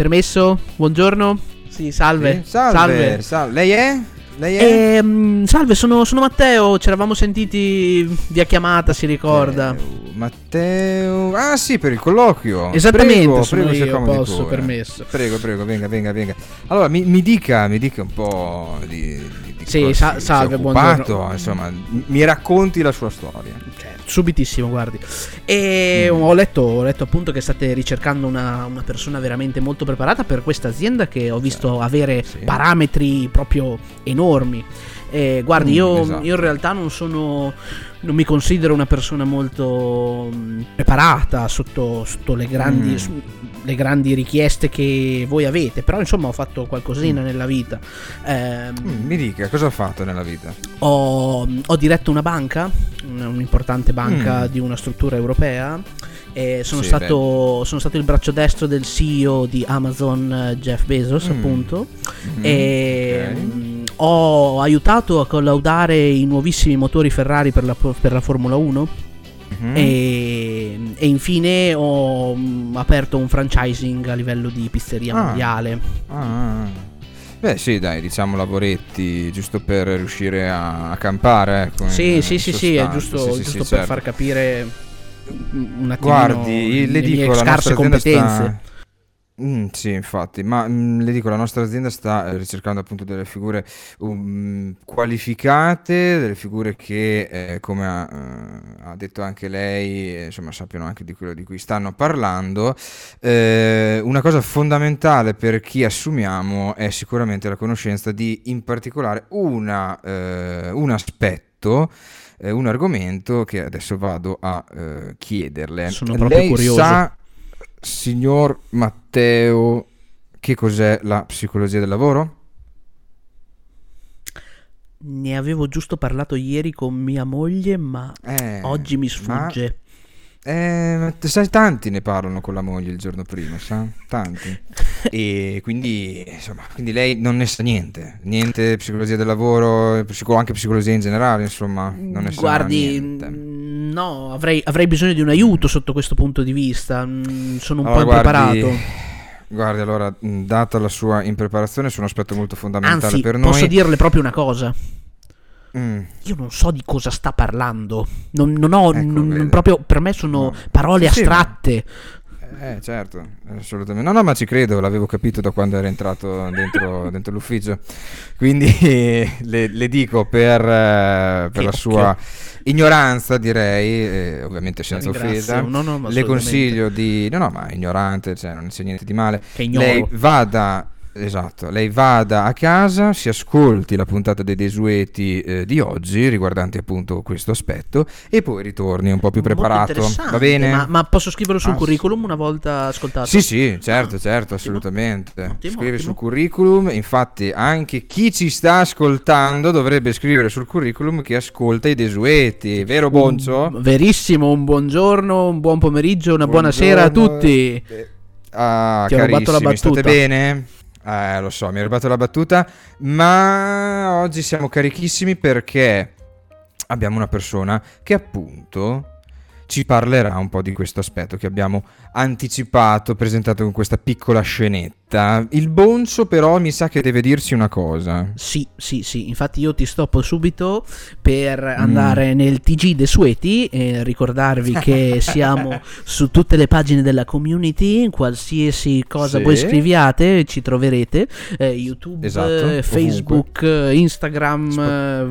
Permesso? Buongiorno? Sì, salve. Sì, salve. salve. Salve. Lei è? Lei è? Ehm, salve, sono, sono Matteo. Ci eravamo sentiti via chiamata, si ricorda. Matteo, Matteo. Ah, sì, per il colloquio. Esattamente, prego, sono prego, io, posso, permesso. Prego, prego, venga, venga, venga. Allora, mi, mi dica, mi dica un po' di Sì, cosa sa- salve, buongiorno. Insomma, mi racconti la sua storia. Cioè, subitissimo, guardi. E Mm. ho, letto, ho letto appunto che state ricercando una, una persona veramente molto preparata per questa azienda che ho visto avere Sì. parametri proprio enormi. E guardi, Mm, io, esatto. io in realtà non sono. Non mi considero una persona molto mm, preparata sotto, sotto le, grandi, Mm. su- le grandi richieste che voi avete. Però, insomma, ho fatto qualcosina nella vita. Mm, mi dica, cosa ha fatto nella vita? ho, ho diretto una banca, un- un'importante banca Mm. di una struttura europea. E sono, Sì, stato, sono stato il braccio destro del CEO di Amazon, eh, Jeff Bezos, Mm. appunto. Mm, e ok. mm, ho aiutato a collaudare i nuovissimi motori Ferrari per la, per la Formula 1. Mhm. E, e infine ho mm, aperto un franchising a livello di pizzeria Ah. mondiale. Ah, Beh sì dai diciamo lavoretti giusto per riuscire a, a campare ecco, Sì, sì, sì, sì, è giusto, Sì, giusto sì, per certo. far capire un attimo Guardi, le le mie dico, la scarse competenze. sta... Mm, sì, infatti, ma mm, le dico, la nostra azienda sta eh, ricercando appunto delle figure um, qualificate, delle figure che, eh, come ha, eh, ha detto anche lei, eh, insomma, sappiano anche di quello di cui stanno parlando. Eh, una cosa fondamentale per chi assumiamo è sicuramente la conoscenza di, in particolare, una, un aspetto un argomento che adesso vado a eh, chiederle. Sono proprio Lei curioso. sa, signor Matteo, che cos'è la psicologia del lavoro? Ne avevo giusto parlato ieri con mia moglie, ma Eh, oggi mi sfugge. Eh, ma t- sai, tanti ne parlano con la moglie il giorno prima, sa? Tanti. E quindi, insomma, quindi lei non ne sa niente. Niente psicologia del lavoro, anche psicologia in generale, insomma, non ne sa Guardi, niente. mm, no, avrei, avrei bisogno di un aiuto sotto questo punto di vista. Mm, Sono un Allora, po' impreparato. Guardi, allora, data la sua impreparazione su un aspetto molto fondamentale Anzi, per noi. posso dirle proprio una cosa. Mm, Io non so di cosa sta parlando. Non, non ho, Ecco, non- proprio per me sono No. parole Sì, sì, astratte. Eh, certo, assolutamente. No, no, ma ci credo, l'avevo capito da quando era entrato dentro, dentro l'ufficio. Quindi le, le dico per, eh, per Che- la sua ignoranza, direi, eh, ovviamente senza offesa, No, no, le consiglio di... No, no, ma ignorante, cioè non c'è niente di male. Che ignoro. Lei vada... Esatto, lei vada a casa, si ascolti la puntata dei desueti eh, di oggi riguardanti appunto questo aspetto e poi ritorni un po' più preparato. Va bene? Ma, ma posso scriverlo sul Ah, curriculum una volta ascoltato? Sì, sì, certo, Ah, certo, ottimo. assolutamente. Ottimo, Scrive ottimo. sul curriculum, infatti anche chi ci sta ascoltando dovrebbe scrivere sul curriculum che ascolta i desueti, vero Boncio? Un- verissimo, un buongiorno, un buon pomeriggio, una buona sera a Buongiorno. tutti. Eh, Ah, Ti ho rubato la carissimi, state battuta. bene? Eh, lo so, mi hai rubato la battuta, ma oggi siamo carichissimi perché abbiamo una persona che appunto ci parlerà un po' di questo aspetto che abbiamo anticipato, presentato con questa piccola scenetta. Il Boncio però mi sa che deve dirci una cosa. Sì, sì, sì, infatti io ti stoppo subito per Mm. andare nel TG Desueti e ricordarvi che siamo su tutte le pagine della community, qualsiasi cosa Sì. voi scriviate ci troverete, eh, YouTube, Esatto, eh, Facebook, eh, Instagram, Spo- eh,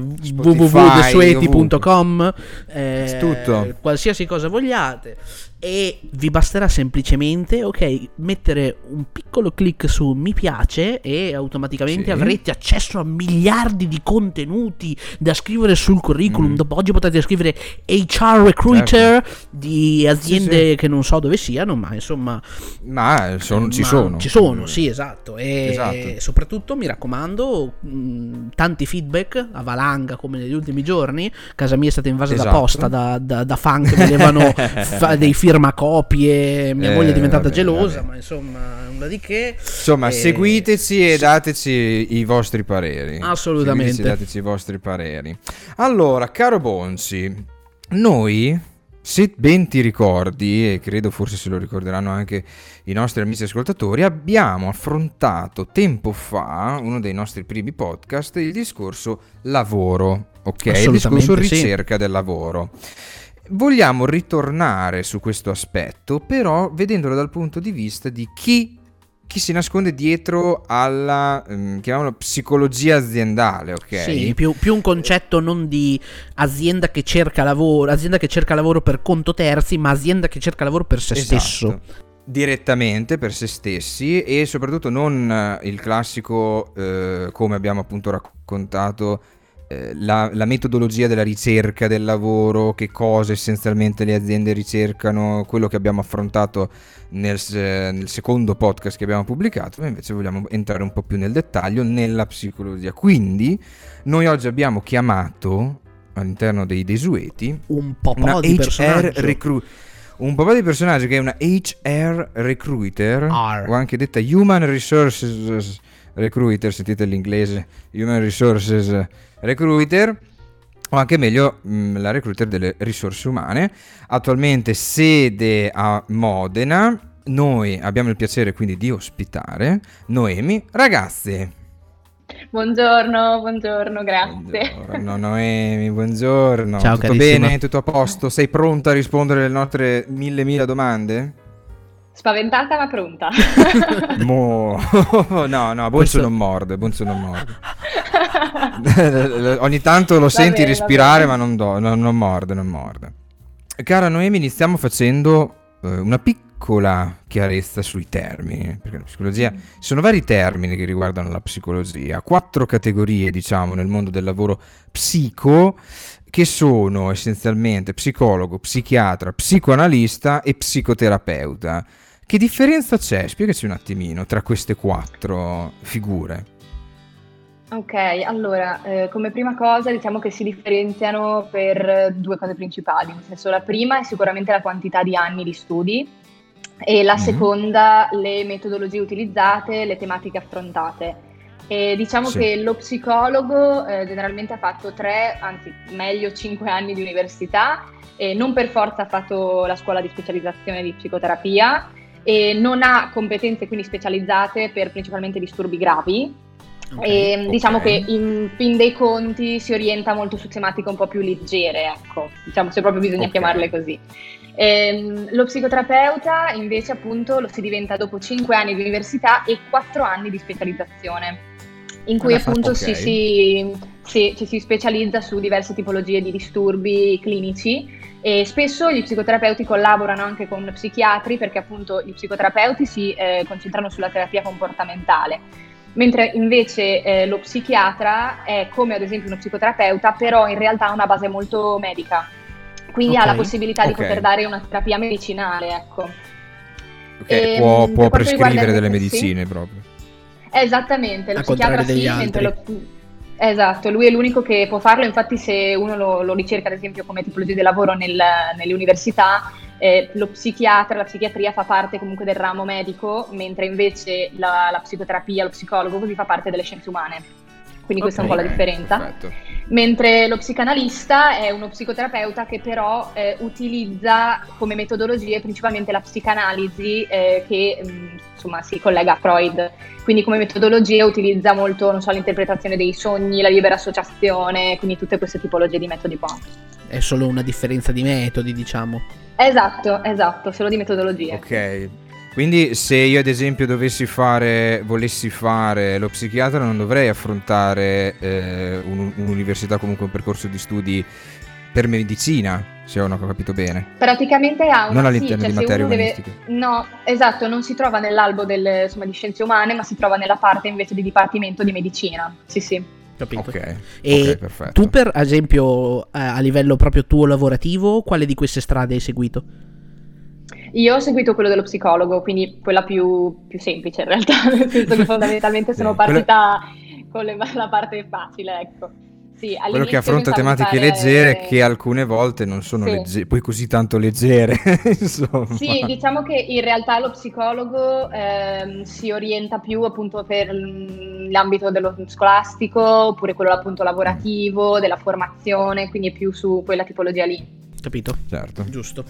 www.desueti.com, eh, Tutto. qualsiasi cosa vogliate. E vi basterà semplicemente, ok, mettere un piccolo clic su mi piace e automaticamente Sì. avrete accesso a miliardi di contenuti da scrivere sul curriculum. Mm. Dopo oggi potete scrivere HR recruiter di aziende Certo. sì. che non so dove siano, ma insomma Ma sono- ci ma sono. Ci sono, sì, esatto. E Esatto. soprattutto mi raccomando, mh, tanti feedback a valanga come negli ultimi giorni. Casa mia è stata invasa da Esatto. posta da, da, da fan che volevano fa- dei firmacopie. Mia Eh, moglie è diventata vabbè, gelosa, vabbè. ma insomma, nulla di che. Insomma, Eh, seguiteci e dateci i vostri pareri. Assolutamente. Seguiteci e dateci i vostri pareri. Allora, caro Bonzi, noi se ben ti ricordi, e credo forse se lo ricorderanno anche i nostri amici ascoltatori, abbiamo affrontato tempo fa, uno dei nostri primi podcast, il discorso lavoro, ok? Il discorso ricerca sì. del lavoro. Vogliamo ritornare su questo aspetto, però vedendolo dal punto di vista di chi chi si nasconde dietro alla chiamiamola psicologia aziendale, ok? Sì, più, più, un concetto non di azienda che cerca lavoro, azienda che cerca lavoro per conto terzi, ma azienda che cerca lavoro per se esatto. stesso. Direttamente per se stessi e soprattutto non il classico, eh, come abbiamo appunto raccontato, la, la, metodologia della ricerca del lavoro, che cosa essenzialmente le aziende ricercano, quello che abbiamo affrontato nel, nel, secondo podcast che abbiamo pubblicato, invece vogliamo entrare un po' più nel dettaglio nella psicologia. Quindi noi oggi abbiamo chiamato all'interno dei desueti un po' di HR recruit un po' di personaggio che è una HR recruiter R. o anche detta Human Resources Recruiter, sentite l'inglese, Human Resources Recruiter o anche meglio mm, la recruiter delle risorse umane, attualmente sede a Modena. Noi abbiamo il piacere quindi di ospitare Noemi. Ragazzi, Buongiorno, buongiorno, grazie. Buongiorno Noemi, buongiorno. Ciao, Tutto carissima. bene? Tutto a posto? Sei pronta a rispondere alle nostre mille mila domande? Spaventata ma pronta. Mo... no, no, Bonzo non morde, Bonzo non morde. Ogni tanto lo va senti bene, respirare ma non, do, non, non, morde, non morde. Cara Noemi, iniziamo facendo eh, una piccola chiarezza sui termini, perché la psicologia, ci sono vari termini che riguardano la psicologia, quattro categorie diciamo nel mondo del lavoro psico che sono essenzialmente psicologo, psichiatra, psicoanalista e psicoterapeuta. Che differenza c'è? Spiegaci un attimino tra queste quattro figure. Ok, allora, eh, come prima cosa diciamo che si differenziano per due cose principali, nel senso la prima è sicuramente la quantità di anni di studi e la mm-hmm. seconda le metodologie utilizzate, le tematiche affrontate. E diciamo sì. che lo psicologo eh, generalmente ha fatto tre, anzi meglio cinque anni di università e non per forza ha fatto la scuola di specializzazione di psicoterapia e non ha competenze quindi specializzate per principalmente disturbi gravi. Okay, e okay. diciamo che in fin dei conti si orienta molto su tematiche un po' più leggere, ecco, diciamo se proprio bisogna okay. chiamarle così. E, ehm, lo psicoterapeuta invece appunto lo si diventa dopo 5 anni di università e 4 anni di specializzazione, in cui appunto si, si, si, ci si specializza su diverse tipologie di disturbi clinici e spesso gli psicoterapeuti collaborano anche con psichiatri perché appunto gli psicoterapeuti si eh, concentrano sulla terapia comportamentale, mentre invece eh, lo psichiatra è come ad esempio uno psicoterapeuta, però in realtà ha una base molto medica, quindi okay. ha la possibilità okay. di poter dare una terapia medicinale, ecco. Okay, e, ehm, può, può prescrivere delle medicine sì. proprio. Esattamente, lo psichiatra sì, mentre lo Esatto, lui è l'unico che può farlo, infatti se uno lo, lo ricerca ad esempio come tipologia di lavoro nel, nelle università, eh, lo psichiatra, la psichiatria fa parte comunque del ramo medico, mentre invece la, la psicoterapia, lo psicologo così fa parte delle scienze umane quindi questa okay, è un po' la differenza. Perfetto. Mentre lo psicanalista è uno psicoterapeuta che però eh, utilizza come metodologie principalmente la psicanalisi eh, che mh, mm, insomma si collega a Freud, quindi come metodologia utilizza molto so, l'interpretazione dei sogni, la libera associazione, quindi tutte queste tipologie di metodi qua. È solo una differenza di metodi, diciamo. Esatto, esatto, solo di metodologie. Ok, quindi se io ad esempio dovessi fare, volessi fare lo psichiatra non dovrei affrontare eh, un, un'università, comunque un percorso di studi per medicina, se ho capito bene. Praticamente ha una... Non all'interno sì, cioè di materie umanistiche. Deve... No, esatto, non si trova nell'albo del, insomma, di scienze umane, ma si trova nella parte invece di dipartimento di medicina. Sì, sì. Capito. Ok, e okay, tu per esempio eh, a livello proprio tuo lavorativo, quale di queste strade hai seguito? Io ho seguito quello dello psicologo, quindi quella più, più semplice in realtà, nel senso che fondamentalmente sono partita con le, la parte facile, ecco. Sì, quello che affronta tematiche fare... leggere che alcune volte non sono sì. legge... poi così tanto leggere. sì, diciamo che in realtà lo psicologo ehm, si orienta più appunto per l'ambito dello scolastico oppure quello appunto lavorativo, della formazione, quindi è più su quella tipologia lì. Capito? Certo. Giusto.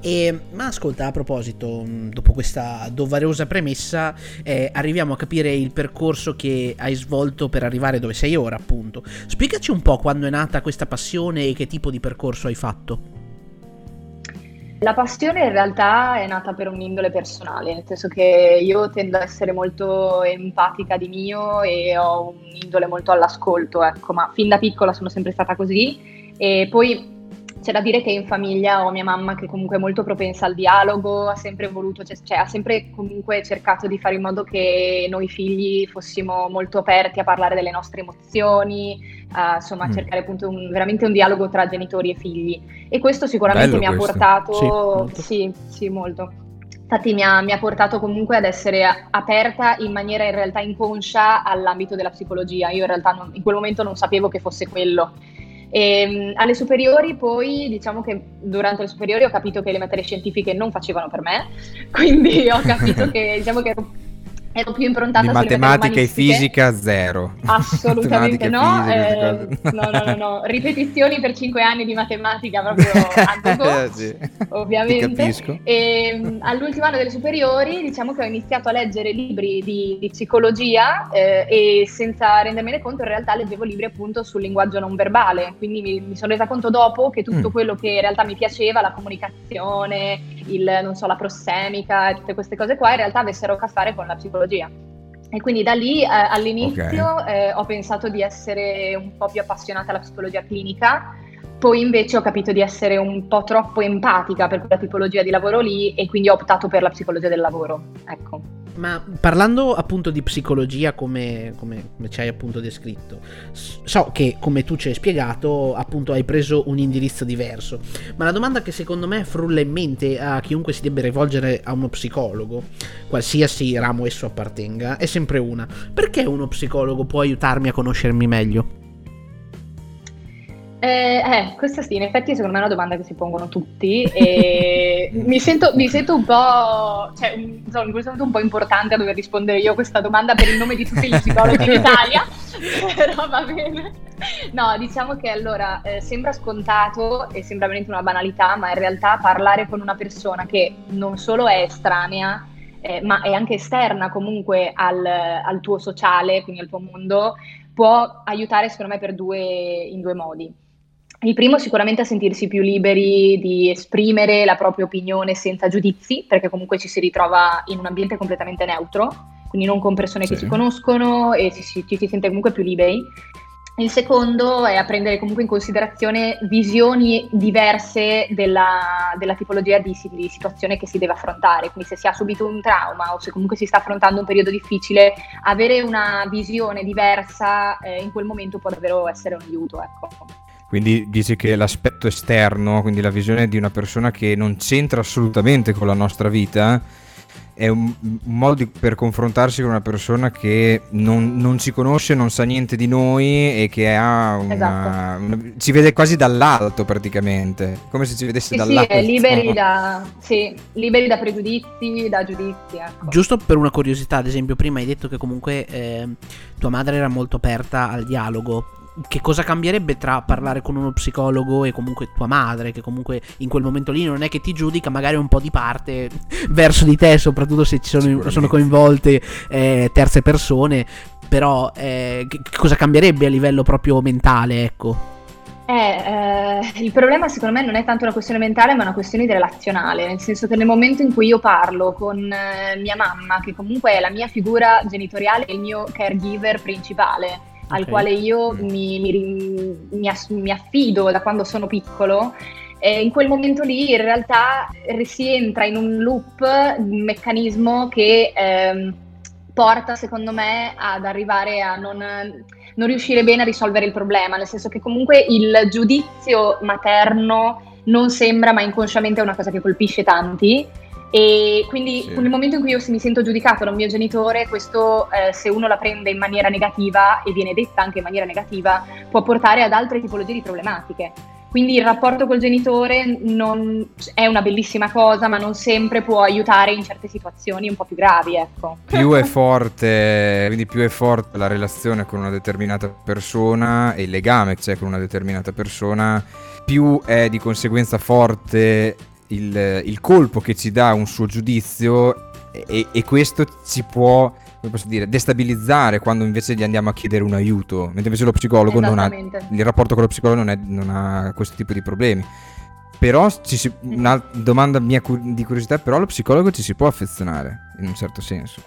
E, ma ascolta, a proposito, dopo questa doverosa premessa, eh, arriviamo a capire il percorso che hai svolto per arrivare dove sei ora, appunto. Spiegaci un po' quando è nata questa passione e che tipo di percorso hai fatto. La passione in realtà è nata per un'indole personale, nel senso che io tendo ad essere molto empatica di mio e ho un'indole molto all'ascolto, ecco, ma fin da piccola sono sempre stata così e poi c'è da dire che in famiglia ho mia mamma che comunque è molto propensa al dialogo, ha sempre voluto, cioè, cioè, ha sempre comunque cercato di fare in modo che noi figli fossimo molto aperti a parlare delle nostre emozioni, a insomma mm. cercare appunto un, veramente un dialogo tra genitori e figli. E questo sicuramente Bello mi questo. ha portato, sì, sì, sì, molto. Infatti mi ha, mi ha, portato comunque ad essere aperta in maniera in realtà inconscia all'ambito della psicologia. Io in realtà non, in quel momento non sapevo che fosse quello. E, ehm, alle superiori poi diciamo che durante le superiori ho capito che le materie scientifiche non facevano per me, quindi ho capito che diciamo che ero ero più improntata di matematica e fisica zero assolutamente no. Eh, no, no no no ripetizioni per cinque anni di matematica proprio a eh, sì. ovviamente e mm, all'ultimo anno delle superiori diciamo che ho iniziato a leggere libri di, di psicologia eh, e senza rendermene conto in realtà leggevo libri appunto sul linguaggio non verbale quindi mi, mi sono resa conto dopo che tutto mm. quello che in realtà mi piaceva la comunicazione il, non so, la prossemica tutte queste cose qua in realtà avessero a che fare con la psicologia psicologia. E quindi da lì eh, all'inizio okay. eh, ho pensato di essere un po' più appassionata alla psicologia clinica, poi invece ho capito di essere un po' troppo empatica per quella tipologia di lavoro lì e quindi ho optato per la psicologia del lavoro. Ecco. Ma parlando appunto di psicologia come, come, come, ci hai appunto descritto, so che come tu ci hai spiegato appunto hai preso un indirizzo diverso, ma la domanda che secondo me frulla in mente a chiunque si debba rivolgere a uno psicologo, qualsiasi ramo esso appartenga, è sempre una. Perché uno psicologo può aiutarmi a conoscermi meglio? Eh, eh, questa sì, in effetti secondo me è una domanda che si pongono tutti e mi, sento, mi, sento, un po', cioè, insomma, mi sento un po' importante a dover rispondere io a questa domanda per il nome di tutti gli psicologi in Italia, però va bene. No, diciamo che allora eh, sembra scontato e sembra veramente una banalità, ma in realtà parlare con una persona che non solo è estranea, eh, ma è anche esterna comunque al, al tuo sociale, quindi al tuo mondo, può aiutare secondo me due, in due modi. Il primo sicuramente a sentirsi più liberi di esprimere la propria opinione senza giudizi, perché comunque ci si ritrova in un ambiente completamente neutro, quindi non con persone sì. che si conoscono e ci si, ci si sente comunque più liberi. Il secondo è a prendere comunque in considerazione visioni diverse della, della tipologia di, di, situazione che si deve affrontare. Quindi se si ha subito un trauma o se comunque si sta affrontando un periodo difficile, avere una visione diversa eh, in quel momento può davvero essere un aiuto. Ecco. Quindi dici che l'aspetto esterno, quindi la visione di una persona che non c'entra assolutamente con la nostra vita, è un, un modo di, per confrontarsi con una persona che non, non, ci conosce, non sa niente di noi e che ha una, esatto. una, ci vede quasi dall'alto praticamente, come se ci vedesse sì, dall'alto. Sì, liberi da, sì, liberi da pregiudizi, da giudizi. Ecco. Giusto per una curiosità, ad esempio, prima hai detto che comunque eh, tua madre era molto aperta al dialogo che cosa cambierebbe tra parlare con uno psicologo e comunque tua madre, che comunque in quel momento lì non è che ti giudica, magari un po' di parte verso di te, soprattutto se ci sono, sono coinvolte eh, terze persone, però eh, che cosa cambierebbe a livello proprio mentale, ecco? Eh, eh, il problema secondo me non è tanto una questione mentale ma una questione di relazionale, nel senso che nel momento in cui io parlo con eh, mia mamma, che comunque è la mia figura genitoriale, il mio caregiver principale, al quale io mm. mi, mi, mi, mi, affido da quando sono piccolo, e in quel momento lì in realtà si entra in un loop, un meccanismo che ehm, porta secondo me ad arrivare a non, non riuscire bene a risolvere il problema, nel senso che comunque il giudizio materno non sembra, ma inconsciamente è una cosa che colpisce tanti e quindi sì. nel momento in cui io mi sento giudicato da un mio genitore, questo eh, se uno la prende in maniera negativa e viene detta anche in maniera negativa, può portare ad altre tipologie di problematiche. Quindi il rapporto col genitore non, è una bellissima cosa, ma non sempre può aiutare in certe situazioni un po' più gravi, ecco. Più è forte, quindi più è forte la relazione con una determinata persona e il legame che c'è con una determinata persona, più è di conseguenza forte il, il colpo che ci dà un suo giudizio e, e questo ci può come posso dire, destabilizzare quando invece gli andiamo a chiedere un aiuto, mentre invece lo psicologo non ha, il rapporto con lo psicologo non, è, non ha questo tipo di problemi. Però si, una domanda mia di curiosità, però lo psicologo ci si può affezionare in un certo senso.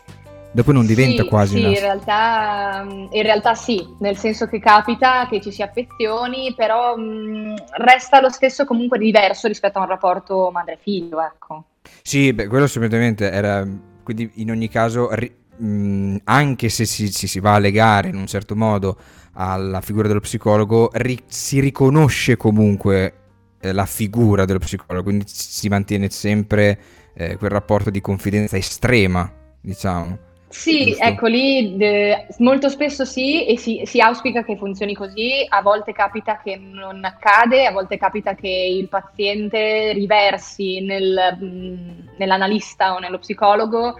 Dopo non diventa sì, quasi sì, una... in realtà, in realtà sì, nel senso che capita che ci si affezioni, però mh, resta lo stesso comunque diverso rispetto a un rapporto madre-figlio, ecco. Sì, beh, quello assolutamente era... Quindi in ogni caso ri- mh, anche se si, si, si, va a legare in un certo modo alla figura dello psicologo, ri- si riconosce comunque eh, la figura dello psicologo, quindi si mantiene sempre eh, quel rapporto di confidenza estrema, diciamo. Sì, Giusto? ecco lì de, molto spesso sì e si, si, auspica che funzioni così, a volte capita che non accade, a volte capita che il paziente riversi nel, nell'analista o nello psicologo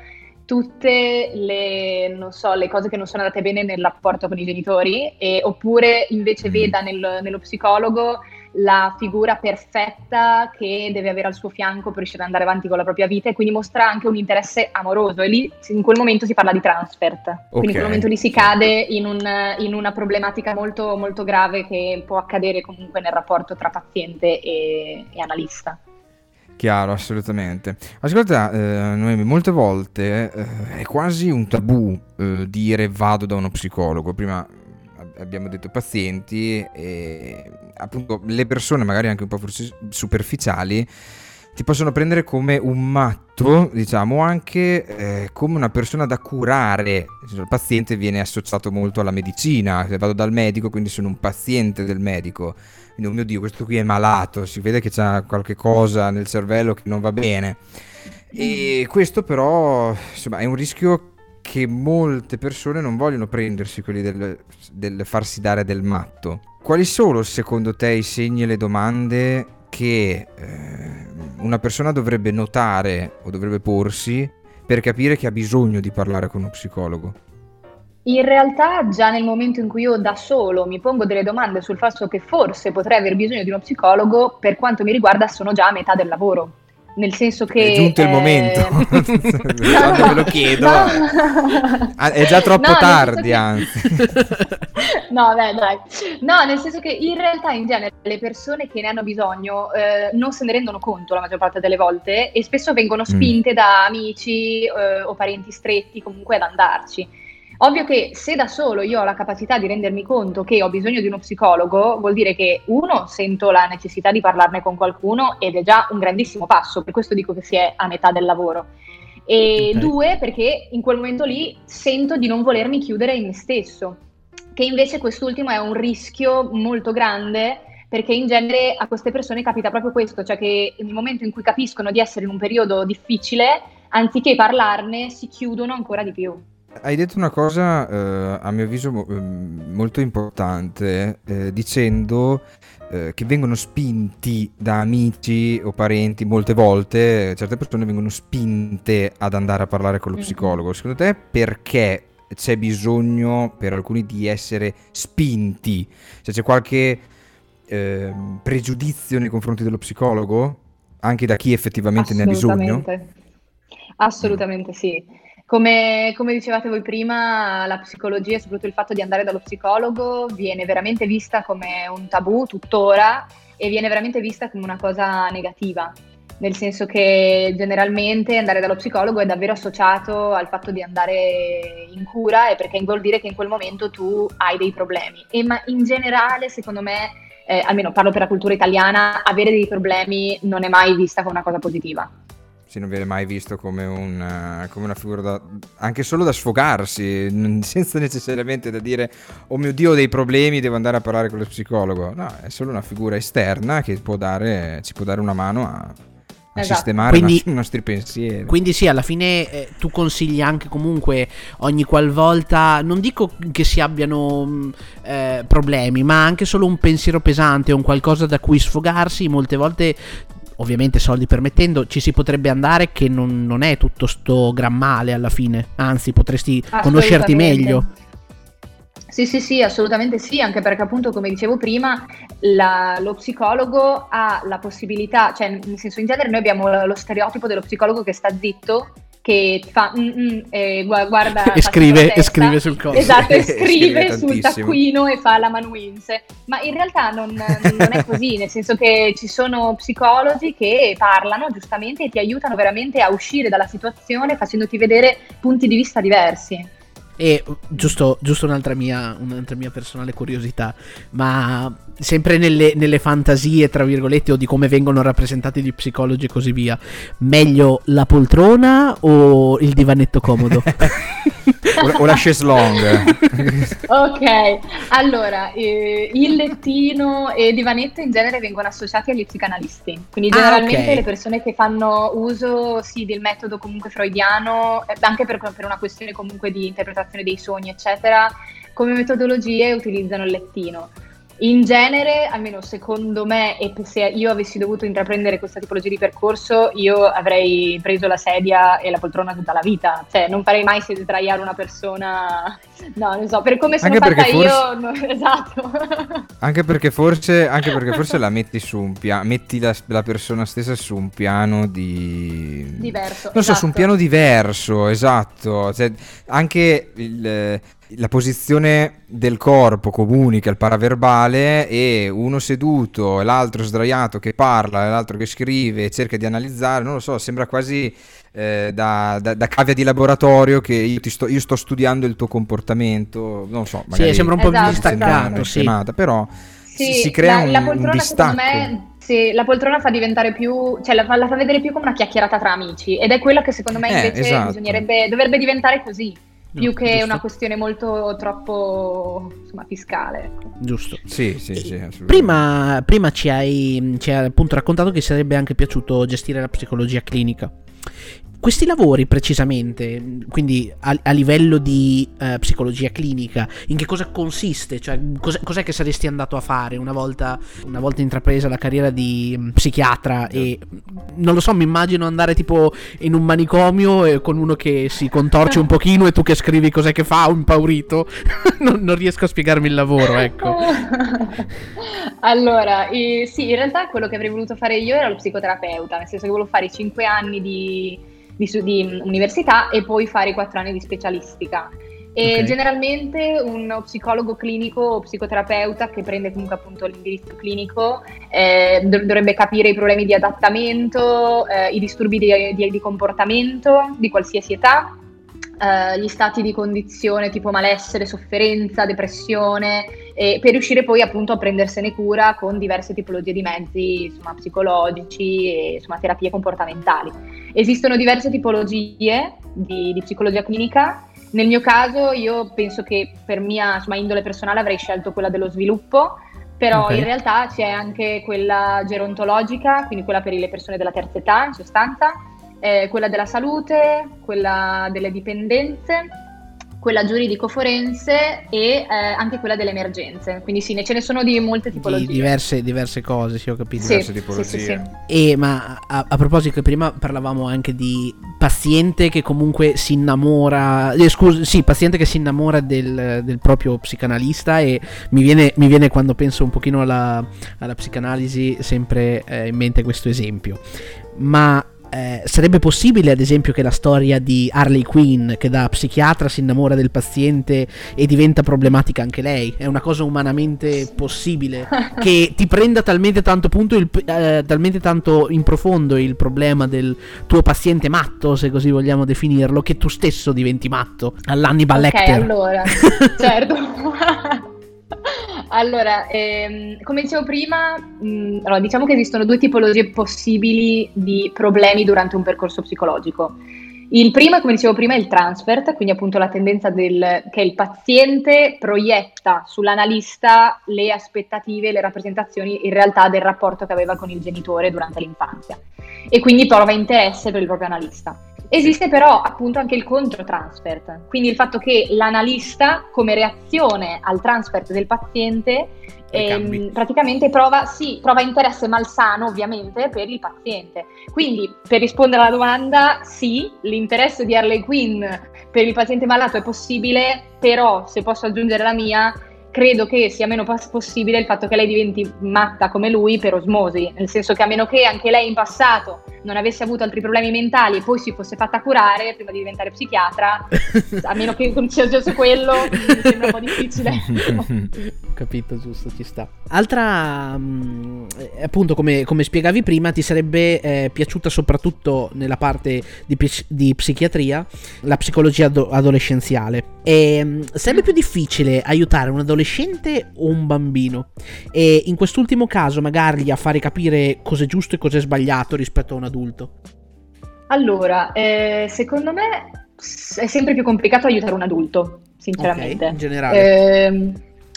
tutte le, so, le, cose che non sono andate bene nel rapporto con i genitori, e, oppure invece mm. veda nel, nello psicologo la figura perfetta che deve avere al suo fianco per riuscire ad andare avanti con la propria vita e quindi mostra anche un interesse amoroso e lì in quel momento si parla di transfert, okay. quindi in quel momento lì si cade in, un, in una problematica molto, molto grave che può accadere comunque nel rapporto tra paziente e, e analista. Chiaro, assolutamente. Ascolta, eh, Noemi, molte volte eh, è quasi un tabù eh, dire vado da uno psicologo. Prima abbiamo detto pazienti e appunto le persone magari anche un po' forse superficiali ti possono prendere come un matto, diciamo, anche eh, come una persona da curare. Il paziente viene associato molto alla medicina, se vado dal medico, quindi sono un paziente del medico. Quindi, oh mio Dio, questo qui è malato, si vede che c'è qualche cosa nel cervello che non va bene. E questo però, insomma, è un rischio che molte persone non vogliono prendersi, quelli del, del farsi dare del matto. Quali sono secondo te i segni e le domande che eh, una persona dovrebbe notare o dovrebbe porsi per capire che ha bisogno di parlare con uno psicologo? In realtà già nel momento in cui io da solo mi pongo delle domande sul fatto che forse potrei aver bisogno di uno psicologo, per quanto mi riguarda sono già a metà del lavoro nel senso che... È giunto eh... il momento, quando ve lo chiedo, no. Ah, è già troppo no, tardi che... anzi. no, beh, dai. No, nel senso che in realtà in genere le persone che ne hanno bisogno eh, non se ne rendono conto la maggior parte delle volte e spesso vengono mm. spinte mm. da amici eh, o parenti stretti comunque ad andarci. Ovvio che se da solo io ho la capacità di rendermi conto che ho bisogno di uno psicologo, vuol dire che uno, sento la necessità di parlarne con qualcuno ed è già un grandissimo passo, per questo dico che si è a metà del lavoro. E okay. due, perché in quel momento lì sento di non volermi chiudere in me stesso, che invece quest'ultimo è un rischio molto grande perché in genere a queste persone capita proprio questo, cioè che nel momento in cui capiscono di essere in un periodo difficile, anziché parlarne, si chiudono ancora di più. Hai detto una cosa, eh, a mio avviso, ehm, molto importante, eh, dicendo eh, che vengono spinti da amici o parenti molte volte, certe persone vengono spinte ad andare a parlare con lo psicologo. Secondo te perché c'è bisogno per alcuni di essere spinti? Cioè c'è qualche ehm, pregiudizio nei confronti dello psicologo? Anche da chi effettivamente ne ha bisogno? Assolutamente mm. sì. Come, come, dicevate voi prima, la psicologia e soprattutto il fatto di andare dallo psicologo viene veramente vista come un tabù tuttora e viene veramente vista come una cosa negativa, nel senso che generalmente andare dallo psicologo è davvero associato al fatto di andare in cura e perché vuol dire che in quel momento tu hai dei problemi. E ma in generale, secondo me, eh, almeno parlo per la cultura italiana, avere dei problemi non è mai vista come una cosa positiva sì, non viene mai visto come, un, come, una figura da, anche solo da sfogarsi, senza necessariamente da dire oh mio Dio ho dei problemi, devo andare a parlare con lo psicologo. No, è solo una figura esterna che può dare, ci può dare una mano a, a Esatto. sistemare Quindi- i nostri, pensieri. Quindi sì, alla fine eh, tu consigli anche comunque ogni qualvolta, non dico che si abbiano mh, eh, problemi, ma anche solo un pensiero pesante, un qualcosa da cui sfogarsi, molte volte, ovviamente soldi permettendo, ci si potrebbe andare che non, non è tutto sto gran male alla fine, anzi potresti conoscerti meglio. Sì, sì, sì, assolutamente sì, anche perché appunto, come dicevo prima, la- lo psicologo ha la possibilità, cioè nel senso in genere noi abbiamo lo stereotipo dello psicologo che sta zitto, che fa "Mm, mm", e gua- guarda... E scrive- e scrive sul coso. Esatto, e Scrive scrive sul taccuino e fa la manuense. Ma in realtà non, non è così, nel senso che ci sono psicologi che parlano giustamente e ti aiutano veramente a uscire dalla situazione facendoti vedere punti di vista diversi. E giusto, giusto un'altra, mia, un'altra mia personale curiosità, ma sempre nelle, nelle fantasie, tra virgolette, o di come vengono rappresentati gli psicologi e così via, meglio la poltrona o il divanetto comodo? O, la- o la chaise longue. Ok, allora eh, il lettino e il divanetto in genere vengono associati agli psicanalisti, quindi Ah, generalmente ok. le persone che fanno uso sì, del metodo comunque freudiano, eh, anche per, per una questione comunque di interpretazione dei sogni, eccetera, come metodologie utilizzano il lettino. In genere, almeno secondo me, e se io avessi dovuto intraprendere questa tipologia di percorso, io avrei preso la sedia e la poltrona tutta la vita. Cioè, non farei mai sdraiare una persona. No, non so, per come sono Anche fatta io, forse- no, esatto. Anche perché forse, anche perché forse la metti su un piano, metti la, la persona stessa su un piano di... Diverso. Non so, su un esatto. piano diverso, esatto. Cioè, anche il- la posizione del corpo comunica il paraverbale e uno seduto e l'altro sdraiato che parla e l'altro che scrive e cerca di analizzare, non lo so, sembra quasi eh, da, da- da cavia di laboratorio che io, ti sto, io sto studiando il tuo comportamento, non so, magari sembra un po' Esatto, distaccato, sì. però si, Sì, si crea la, un, la un poltrona distacco. secondo me sì, la poltrona fa diventare più, cioè la fa, la fa vedere più come una chiacchierata tra amici ed è quello che secondo me Eh, invece esatto. bisognerebbe, dovrebbe diventare così, più che giusto. una questione molto troppo insomma, fiscale. ecco. Giusto. Sì, sì, sì. Prima, prima ci, hai, ci hai appunto raccontato che sarebbe anche piaciuto gestire la psicologia clinica. Questi lavori precisamente, quindi a, a livello di eh, psicologia clinica, in che cosa consiste? Cioè, cos'è, cos'è che saresti andato a fare una volta, una volta intrapresa la carriera di mm, psichiatra? E non lo so, mi immagino andare tipo in un manicomio e con uno che si contorce un pochino e tu che scrivi cos'è che fa, impaurito. non, non riesco a spiegarmi il lavoro, ecco. allora, eh, sì, in realtà quello che avrei voluto fare io era lo psicoterapeuta, nel senso che volevo fare i 5 anni di, di di, mm, università e poi fare i 4 anni di specialistica. E Ok. generalmente uno psicologo clinico o psicoterapeuta che prende comunque appunto l'indirizzo clinico eh, dov- dovrebbe capire i problemi di adattamento, eh, i disturbi di, di- di comportamento di qualsiasi età, eh, gli stati di condizione tipo malessere, sofferenza, depressione, e per riuscire poi appunto a prendersene cura con diverse tipologie di mezzi insomma, psicologici e insomma, terapie comportamentali. Esistono diverse tipologie di, di psicologia clinica. Nel mio caso io penso che per mia insomma, indole personale avrei scelto quella dello sviluppo, però Ok. in realtà c'è anche quella gerontologica, quindi quella per le persone della terza età in sostanza, eh, quella della salute, quella delle dipendenze, quella giuridico-forense e eh, anche quella delle emergenze. Quindi sì, ne ce ne sono di molte Di tipologie. diverse, diverse cose, sì, ho capito. Sì, diverse tipologie. sì, sì. E ma a, a proposito, che prima parlavamo anche di paziente che comunque si innamora. Eh, scusa, sì, paziente che si innamora del, del proprio psicanalista. E mi viene, mi viene quando penso un pochino alla, alla psicanalisi sempre eh, in mente questo esempio. Ma. Eh, sarebbe possibile, ad esempio, che la storia di Harley Quinn, che da psichiatra si innamora del paziente e diventa problematica anche lei, è una cosa umanamente possibile? che ti prenda talmente tanto punto il- eh, talmente tanto in profondo il problema del tuo paziente matto, se così vogliamo definirlo, che tu stesso diventi matto all'Hannibal Ok, Lecter. allora, certo. Allora, ehm, come dicevo prima, mh, allora, diciamo che esistono due tipologie possibili di problemi durante un percorso psicologico. Il primo, come dicevo prima, è il transfert, quindi appunto la tendenza del, che il paziente proietta sull'analista le aspettative, le rappresentazioni in realtà del rapporto che aveva con il genitore durante l'infanzia e quindi prova interesse per il proprio analista. Esiste però appunto anche il controtransfert, quindi il fatto che l'analista come reazione al transfert del paziente ehm, praticamente prova, sì, prova interesse malsano ovviamente per il paziente. Quindi per rispondere alla domanda, sì, l'interesse di Harley Quinn per il paziente malato è possibile, però se posso aggiungere la mia, credo che sia meno possibile il fatto che lei diventi matta come lui per osmosi, nel senso che a meno che anche lei in passato non avesse avuto altri problemi mentali e poi si fosse fatta curare prima di diventare psichiatra, a meno che non sia quello, mi sembra un po' difficile. Capito, giusto, ci sta. Altra, mh, mm, appunto, come, come, spiegavi prima, ti sarebbe eh, piaciuta soprattutto nella parte di, di psichiatria la psicologia do- adolescenziale. E, mh, mm, sarebbe più difficile aiutare un adolescente o un bambino? E in quest'ultimo caso, magari a fare capire cos'è giusto e cos'è sbagliato rispetto a un adulto. Allora, eh, secondo me è sempre più complicato aiutare un adulto, sinceramente. Okay, in generale. Eh,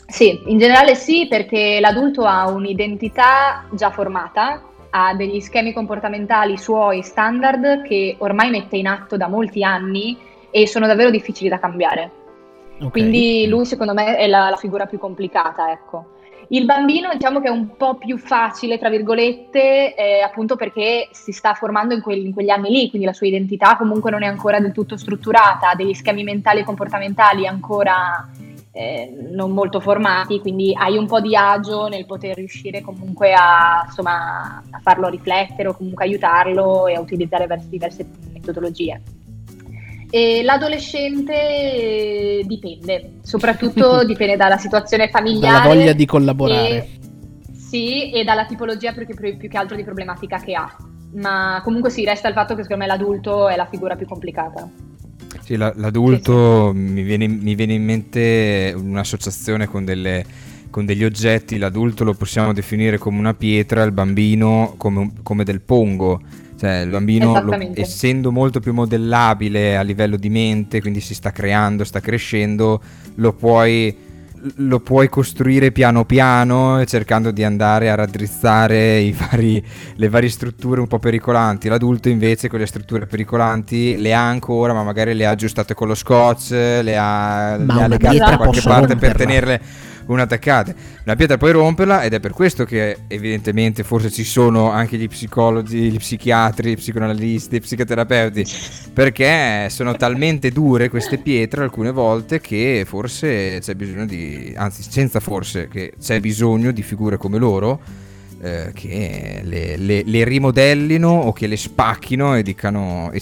sì, in generale sì, perché l'adulto ha un'identità già formata, ha degli schemi comportamentali suoi standard che ormai mette in atto da molti anni e sono davvero difficili da cambiare. Okay. Quindi lui secondo me è la, la, figura più complicata, ecco. Il bambino diciamo che è un po' più facile, tra virgolette, eh, appunto perché si sta formando in, quel, in, quegli anni lì, quindi la sua identità comunque non è ancora del tutto strutturata, ha degli schemi mentali e comportamentali ancora eh, non molto formati, quindi hai un po' di agio nel poter riuscire comunque a, insomma, a farlo riflettere o comunque aiutarlo e a utilizzare diverse metodologie. E l'adolescente dipende, soprattutto dipende dalla situazione familiare. Dalla voglia di collaborare. E, sì, e dalla tipologia più che, più che altro di problematica che ha. Ma comunque sì, resta il fatto che secondo me l'adulto è la figura più complicata. Sì, la, l'adulto sì, sì. Mi, viene, mi, viene, in mente un'associazione con, delle, con, degli oggetti, l'adulto lo possiamo definire come una pietra, il bambino come, come del pongo. Cioè il bambino, lo, essendo molto più modellabile a livello di mente, quindi si sta creando, sta crescendo, lo puoi lo puoi costruire piano piano cercando di andare a raddrizzare vari, le varie strutture un po' pericolanti. L'adulto invece con le strutture pericolanti le ha ancora, ma magari le ha aggiustate con lo scotch, le ha, le ha legate da qualche parte romperla. per tenerle una attaccata. La pietra puoi romperla ed è per questo che evidentemente forse ci sono anche gli psicologi, gli psichiatri, gli psicoanalisti, gli psicoterapeuti, perché sono talmente dure queste pietre alcune volte che forse c'è bisogno di, anzi senza forse, che c'è bisogno di figure come loro eh, che le, le, le, rimodellino o che le spacchino e dicano e,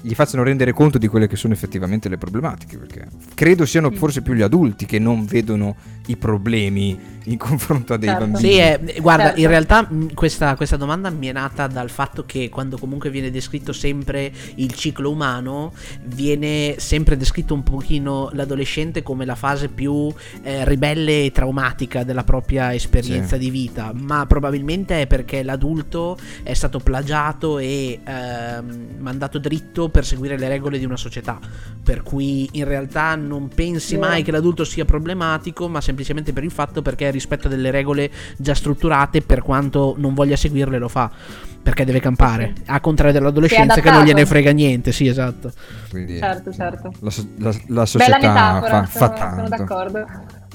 gli facciano rendere conto di quelle che sono effettivamente le problematiche, perché credo siano forse più gli adulti che non vedono i problemi in confronto a dei certo. bambini. Sì, eh, guarda, certo. in realtà questa, questa, domanda mi è nata dal fatto che quando comunque viene descritto sempre il ciclo umano, viene sempre descritto un pochino l'adolescente come la fase più eh, ribelle e traumatica della propria esperienza sì. di vita, ma probabilmente è perché l'adulto è stato plagiato e eh, mandato dritto per seguire le regole di una società, per cui in realtà non pensi mai che l'adulto sia problematico, ma semplicemente per il fatto perché rispetto delle regole già strutturate, per quanto non voglia seguirle lo fa. Perché deve campare, sì. a contrario dell'adolescenza che non gliene frega niente, sì, esatto. Quindi, certo, certo. La, la, la società metafora, fa, fa sono, tanto. Sono d'accordo.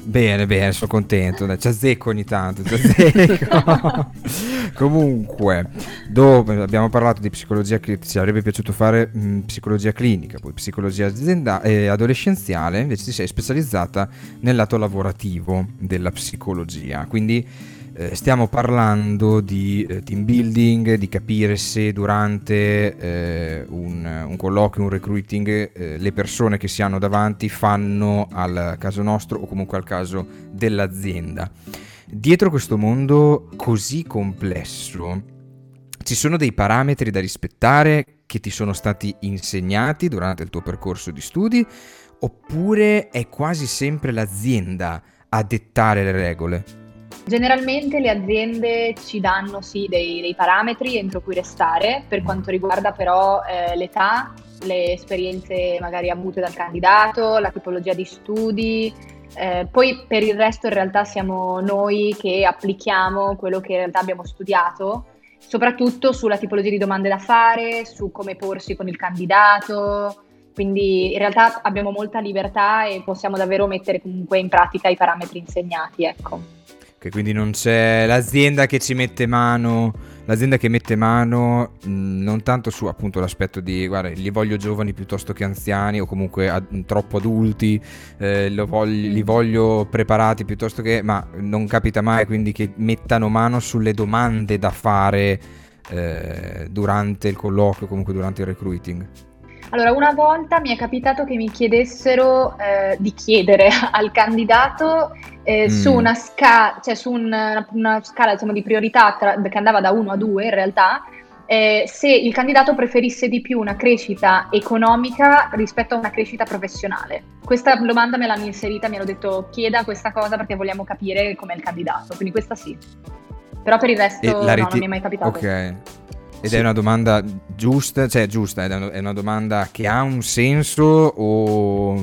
Bene, bene, sono contento. Ci azzecco ogni tanto. Azzecco. Comunque, dopo abbiamo parlato di psicologia ci avrebbe piaciuto fare mh, psicologia clinica, poi psicologia azienda- eh, adolescenziale, invece ti sei specializzata nel lato lavorativo della psicologia. Quindi eh, stiamo parlando di eh, team building, di capire se durante eh, un, un, colloquio, un recruiting, eh, le persone che si hanno davanti fanno al caso nostro o comunque al caso dell'azienda. Dietro questo mondo così complesso ci sono dei parametri da rispettare che ti sono stati insegnati durante il tuo percorso di studi oppure è quasi sempre l'azienda a dettare le regole? Generalmente le aziende ci danno sì dei, dei parametri entro cui restare, per quanto riguarda però eh, l'età, le esperienze magari avute dal candidato, la tipologia di studi, eh, poi per il resto in realtà siamo noi che applichiamo quello che in realtà abbiamo studiato, soprattutto sulla tipologia di domande da fare, su come porsi con il candidato, quindi in realtà abbiamo molta libertà e possiamo davvero mettere comunque in pratica i parametri insegnati, ecco. Che quindi non c'è l'azienda che ci mette mano, l'azienda che mette mano mh, non tanto su appunto l'aspetto di guarda, li voglio giovani piuttosto che anziani o comunque ad, troppo adulti, eh, voglio, li voglio preparati piuttosto che, ma non capita mai quindi che mettano mano sulle domande da fare eh, durante il colloquio, comunque durante il recruiting. Allora, una volta mi è capitato che mi chiedessero eh, di chiedere al candidato eh, mm. su una, sca- cioè su un, una scala diciamo, di priorità tra- che andava da 1 a 2 in realtà, eh, se il candidato preferisse di più una crescita economica rispetto a una crescita professionale. Questa domanda me l'hanno inserita, mi hanno detto chieda questa cosa perché vogliamo capire com'è il candidato, quindi questa sì. Però per il resto no, riti- non mi è mai capitato. Ok. Ed sì. è una domanda giusta, cioè giusta, è una domanda che ha un senso o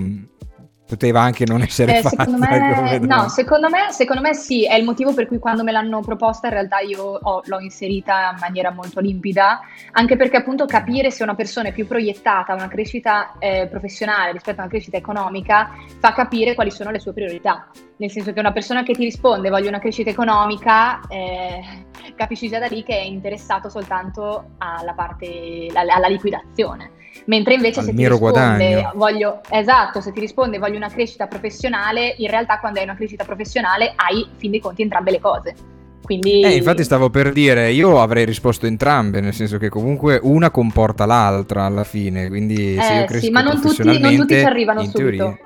poteva anche non essere eh, fatta. Secondo me, no, secondo me, secondo me, sì, è il motivo per cui quando me l'hanno proposta in realtà io ho, l'ho inserita in maniera molto limpida, anche perché appunto capire se una persona è più proiettata a una crescita eh, professionale rispetto a una crescita economica fa capire quali sono le sue priorità. Nel senso che una persona che ti risponde voglio una crescita economica, eh, capisci già da lì che è interessato soltanto alla parte, alla liquidazione. Mentre invece se ti, risponde, voglio, esatto, se ti risponde voglio una crescita professionale, in realtà quando hai una crescita professionale hai in fin dei conti entrambe le cose. Quindi... Eh, infatti stavo per dire, io avrei risposto entrambe, nel senso che comunque una comporta l'altra alla fine, quindi eh, se io cresco sì, ma non tutti, non tutti ci arrivano subito. Teoria,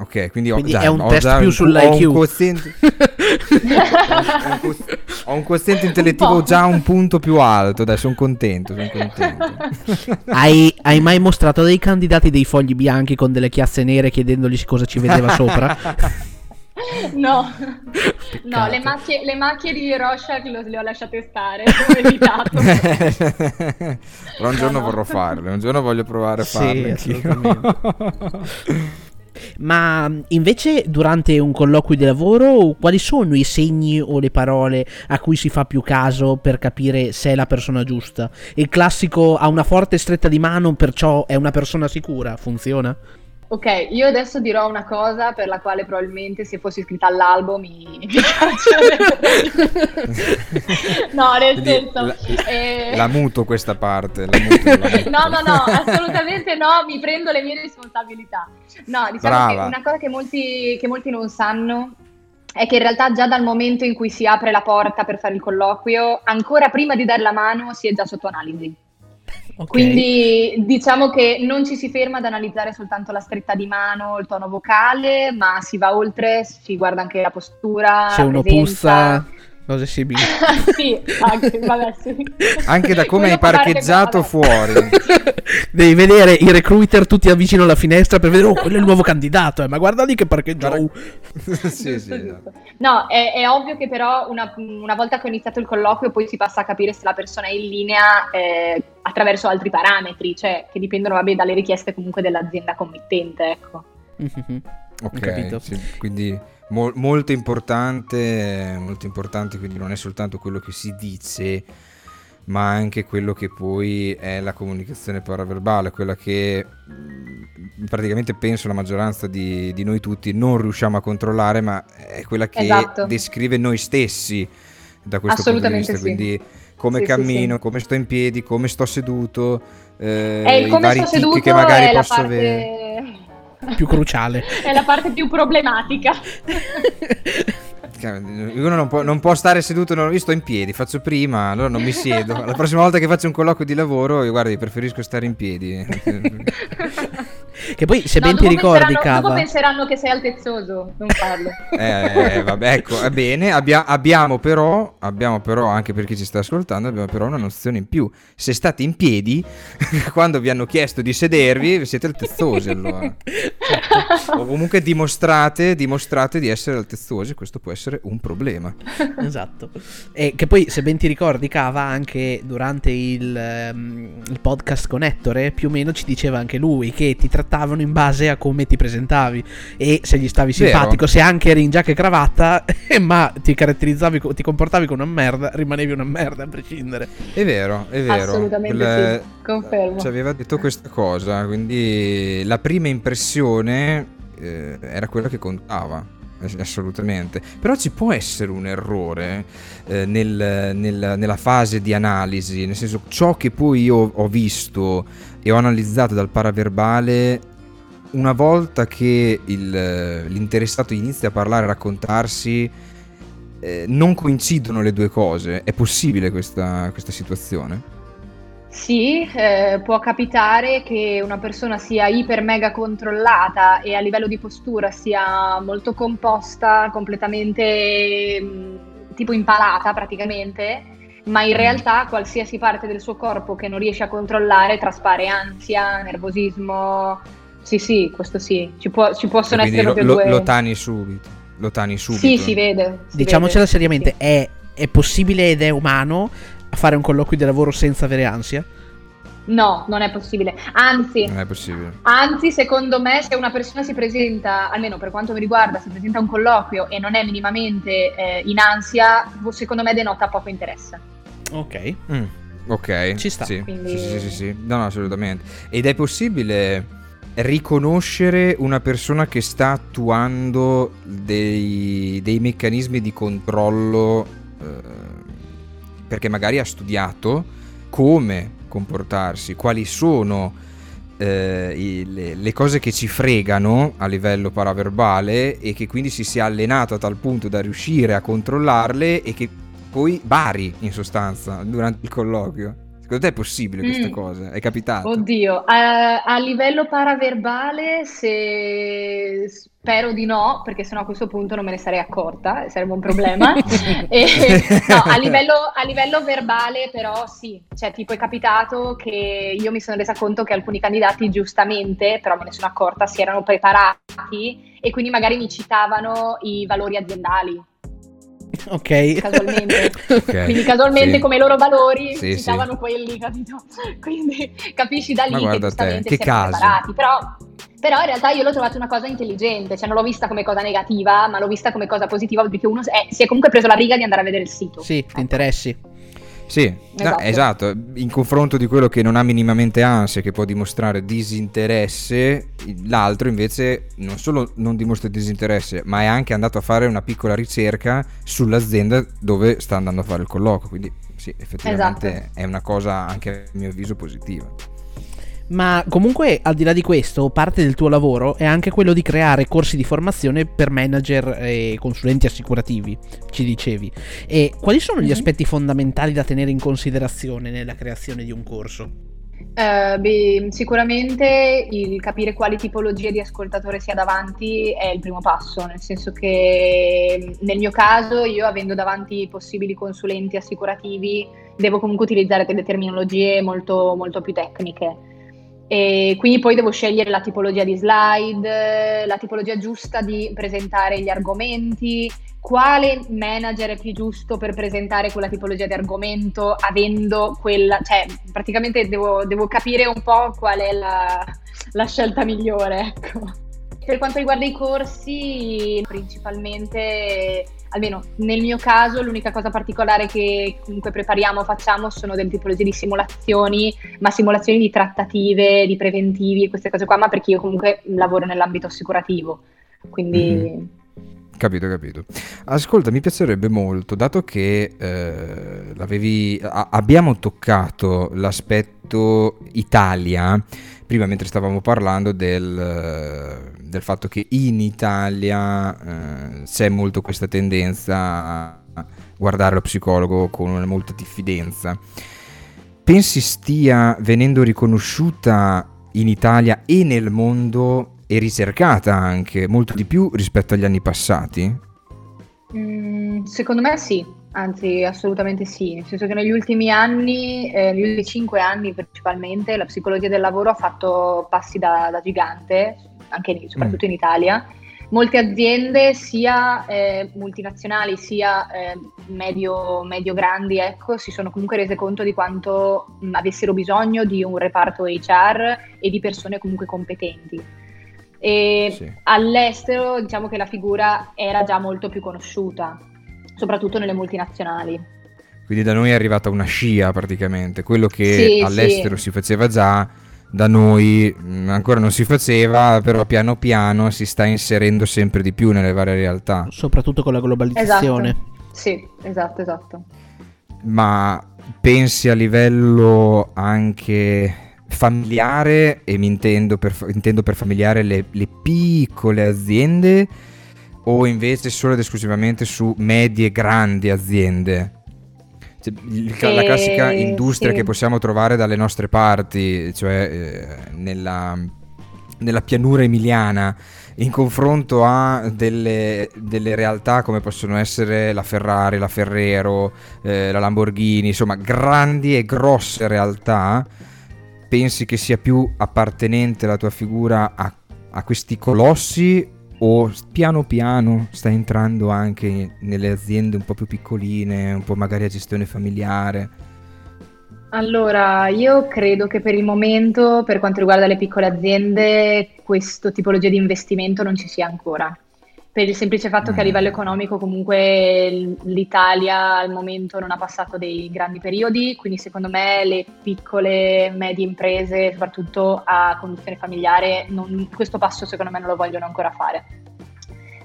Ok, quindi, ho, quindi dai, è un test più sull'IQ. Ho un quoziente, ho un quoziente intellettivo un già un punto più alto. Dai, sono contento. Son contento. hai, hai, mai mostrato dei candidati dei fogli bianchi con delle chiazze nere chiedendogli cosa ci vedeva sopra? No, no le, macchie, le macchie di Rorschach le ho lasciate stare, ho evitato. Però un giorno no, no. vorrò farle, un giorno voglio provare a farle. Sì, Ma invece durante un colloquio di lavoro quali sono i segni o le parole a cui si fa più caso per capire se è la persona giusta? Il classico ha una forte stretta di mano perciò è una persona sicura, funziona? Ok, io adesso dirò una cosa per la quale probabilmente se fossi iscritta all'albo mi, mi No, nel Quindi senso... La, eh... la, muto questa parte. La muto, la muto. no, no, no, assolutamente no, mi prendo le mie responsabilità. No, diciamo Brava. che una cosa che molti, che molti non sanno è che in realtà già dal momento in cui si apre la porta per fare il colloquio, ancora prima di dare la mano si è già sotto analisi. Okay. Quindi diciamo che non ci si ferma ad analizzare soltanto la stretta di mano, il tono vocale, ma si va oltre, si guarda anche la postura. Se uno pussa, cose simili. sì, anche, vabbè, sì. anche da come hai parcheggiato fuori. Devi vedere i recruiter tutti avvicino alla finestra per vedere, oh, quello è il nuovo candidato, eh, ma guarda lì che parcheggia. sì, sì, esatto. No, è, è, ovvio che però una, una, volta che ho iniziato il colloquio poi si passa a capire se la persona è in linea. Eh, attraverso altri parametri, cioè che dipendono vabbè, dalle richieste comunque dell'azienda committente. Ecco. Mm-hmm. Ok, sì, quindi mo- molto importante, molto importante, quindi non è soltanto quello che si dice, ma anche quello che poi è la comunicazione paraverbale, quella che mm, praticamente penso la maggioranza di, di, noi tutti non riusciamo a controllare, ma è quella che esatto. descrive noi stessi da questo punto di vista. Sì. Quindi come sì, cammino, sì, come sto in piedi, come sto seduto, eh, eh il come i vari sto che magari posso parte... avere. Più cruciale. è la parte più problematica. Uno non può, non può, stare seduto, io sto in piedi, faccio prima, allora non mi siedo. La prossima volta che faccio un colloquio di lavoro, io guardi, preferisco stare in piedi. Che poi, se no, ben ti ricordi, Cava... Dopo penseranno che sei altezzoso, non farlo. eh, vabbè, ecco, è bene. Abbia, abbiamo, però, abbiamo però, anche per chi ci sta ascoltando, abbiamo però una nozione in più. Se state in piedi, quando vi hanno chiesto di sedervi, siete altezzosi allora. O comunque dimostrate, dimostrate di essere altezzosi, questo può essere un problema. esatto. E che poi, se ben ti ricordi, Cava, anche durante il, um, il podcast con Ettore, più o meno ci diceva anche lui che ti trattavano in base a come ti presentavi e se gli stavi simpatico, Vero. se anche eri in giacca e cravatta, ma ti caratterizzavi, ti comportavi come una merda, rimanevi una merda a prescindere. È vero, è vero. Assolutamente Quelle... sì, confermo. Ci aveva detto questa cosa, quindi la prima impressione eh, era quella che contava assolutamente. Però ci può essere un errore eh, nel, nel, nella fase di analisi, nel senso ciò che poi io ho visto e ho analizzato dal paraverbale, una volta che il, l'interessato inizia a parlare, a raccontarsi, eh, non coincidono le due cose. È possibile questa, questa situazione? Sì, eh, può capitare che una persona sia iper mega controllata e a livello di postura sia molto composta, completamente mh, mm, tipo impalata praticamente, ma in mm. realtà qualsiasi parte del suo corpo che non riesce a controllare traspare ansia, nervosismo. Sì, sì, questo sì, ci, può, ci possono essere lo, proprio lo, due... Lo tani subito, lo tani subito. Sì, si vede. Si Diciamocela vede, seriamente, sì. è, è possibile ed è umano a fare un colloquio di lavoro senza avere ansia? No, non è possibile. Anzi, non è possibile. anzi, secondo me, se una persona si presenta, almeno per quanto mi riguarda, si presenta a un colloquio e non è minimamente eh, in ansia, secondo me denota poco interesse. Ok. Mm, ok. Ci sta. Sì. Quindi... sì, sì, sì, sì. No, no, assolutamente. Ed è possibile riconoscere una persona che sta attuando dei, dei meccanismi di controllo eh, perché magari ha studiato come comportarsi, quali sono eh, le, le, cose che ci fregano a livello paraverbale e che quindi si sia allenato a tal punto da riuscire a controllarle e che poi bari in sostanza durante il colloquio. Secondo te è possibile questa mm. cosa? È capitato? Oddio, a, a, livello paraverbale se... spero di no, perché sennò a questo punto non me ne sarei accorta, sarebbe un problema. e, no, a livello, a livello, verbale però sì, cioè tipo è capitato che io mi sono resa conto che alcuni candidati giustamente, però me ne sono accorta, si erano preparati e quindi magari mi citavano i valori aziendali Ok. Casualmente. okay. Quindi casualmente sì. come i loro valori sì, citavano sì. quelli, capito? Quindi capisci da lì che giustamente te, che caso. preparati. Però, però in realtà io l'ho trovata una cosa intelligente, cioè non l'ho vista come cosa negativa, ma l'ho vista come cosa positiva perché uno è, si è comunque preso la riga di andare a vedere il sito. Sì, ti interessi. Sì, esatto. No, esatto. in confronto di quello che non ha minimamente ansia, che può dimostrare disinteresse, l'altro invece non solo non dimostra disinteresse, ma è anche andato a fare una piccola ricerca sull'azienda dove sta andando a fare il colloquio, quindi sì, effettivamente esatto. è una cosa anche a mio avviso positiva. Ma comunque, al di là di questo, parte del tuo lavoro è anche quello di creare corsi di formazione per manager e consulenti assicurativi, ci dicevi. E quali sono gli mm-hmm. aspetti fondamentali da tenere in considerazione nella creazione di un corso? Uh, beh, sicuramente il capire quali tipologie di ascoltatore si ha davanti è il primo passo, nel senso che nel mio caso io avendo davanti possibili consulenti assicurativi devo comunque utilizzare delle terminologie molto, molto più tecniche. E quindi poi devo scegliere la tipologia di slide, la tipologia giusta di presentare gli argomenti, quale manager è più giusto per presentare quella tipologia di argomento avendo quella, cioè praticamente devo, devo capire un po' qual è la, la scelta migliore, ecco. Per quanto riguarda i corsi, principalmente almeno nel mio caso, l'unica cosa particolare che comunque prepariamo, facciamo sono delle tipologie di simulazioni, ma simulazioni di trattative, di preventivi, queste cose qua, ma perché io comunque lavoro nell'ambito assicurativo. Quindi. Mm-hmm. Capito, capito. Ascolta, mi piacerebbe molto, dato che eh, a- abbiamo toccato l'aspetto Italia, prima mentre stavamo parlando del, del fatto che in Italia eh, c'è molto questa tendenza a guardare lo psicologo con molta diffidenza. Pensi stia venendo riconosciuta in Italia e nel mondo e ricercata anche molto di più rispetto agli anni passati? Mm, secondo me sì, anzi assolutamente sì, nel senso che negli ultimi anni, eh, negli ultimi cinque anni principalmente, la psicologia del lavoro ha fatto passi da, da gigante anche soprattutto mm. in Italia, molte aziende sia eh, multinazionali sia eh, medio, medio, grandi ecco, si sono comunque rese conto di quanto mh, avessero bisogno di un reparto HR e di persone comunque competenti. E sì. all'estero diciamo che la figura era già molto più conosciuta, soprattutto nelle multinazionali. Quindi da noi è arrivata una scia praticamente, quello che sì, all'estero sì. si faceva già da noi mm, ancora non si faceva, però piano piano si sta inserendo sempre di più nelle varie realtà. Soprattutto con la globalizzazione. Esatto. Sì, esatto, esatto. Ma pensi a livello anche familiare, e mi intendo per, intendo per familiare le, le piccole aziende, o invece solo ed esclusivamente su medie e grandi aziende? Cioè, la classica industria sì. che possiamo trovare dalle nostre parti, cioè eh, nella, nella, pianura emiliana, in confronto a delle, delle, realtà come possono essere la Ferrari, la Ferrero, eh, la Lamborghini, insomma grandi e grosse realtà, pensi che sia più appartenente la tua figura a, a questi colossi o piano piano sta entrando anche nelle aziende un po' più piccoline, un po' magari a gestione familiare? Allora, io credo che per il momento, per quanto riguarda le piccole aziende, questo tipologia di investimento non ci sia ancora per il semplice fatto che a mm. livello economico comunque l'Italia al momento non ha passato dei grandi periodi, quindi secondo me le piccole, medie imprese, soprattutto a conduzione familiare, non, questo passo secondo me non lo vogliono ancora fare.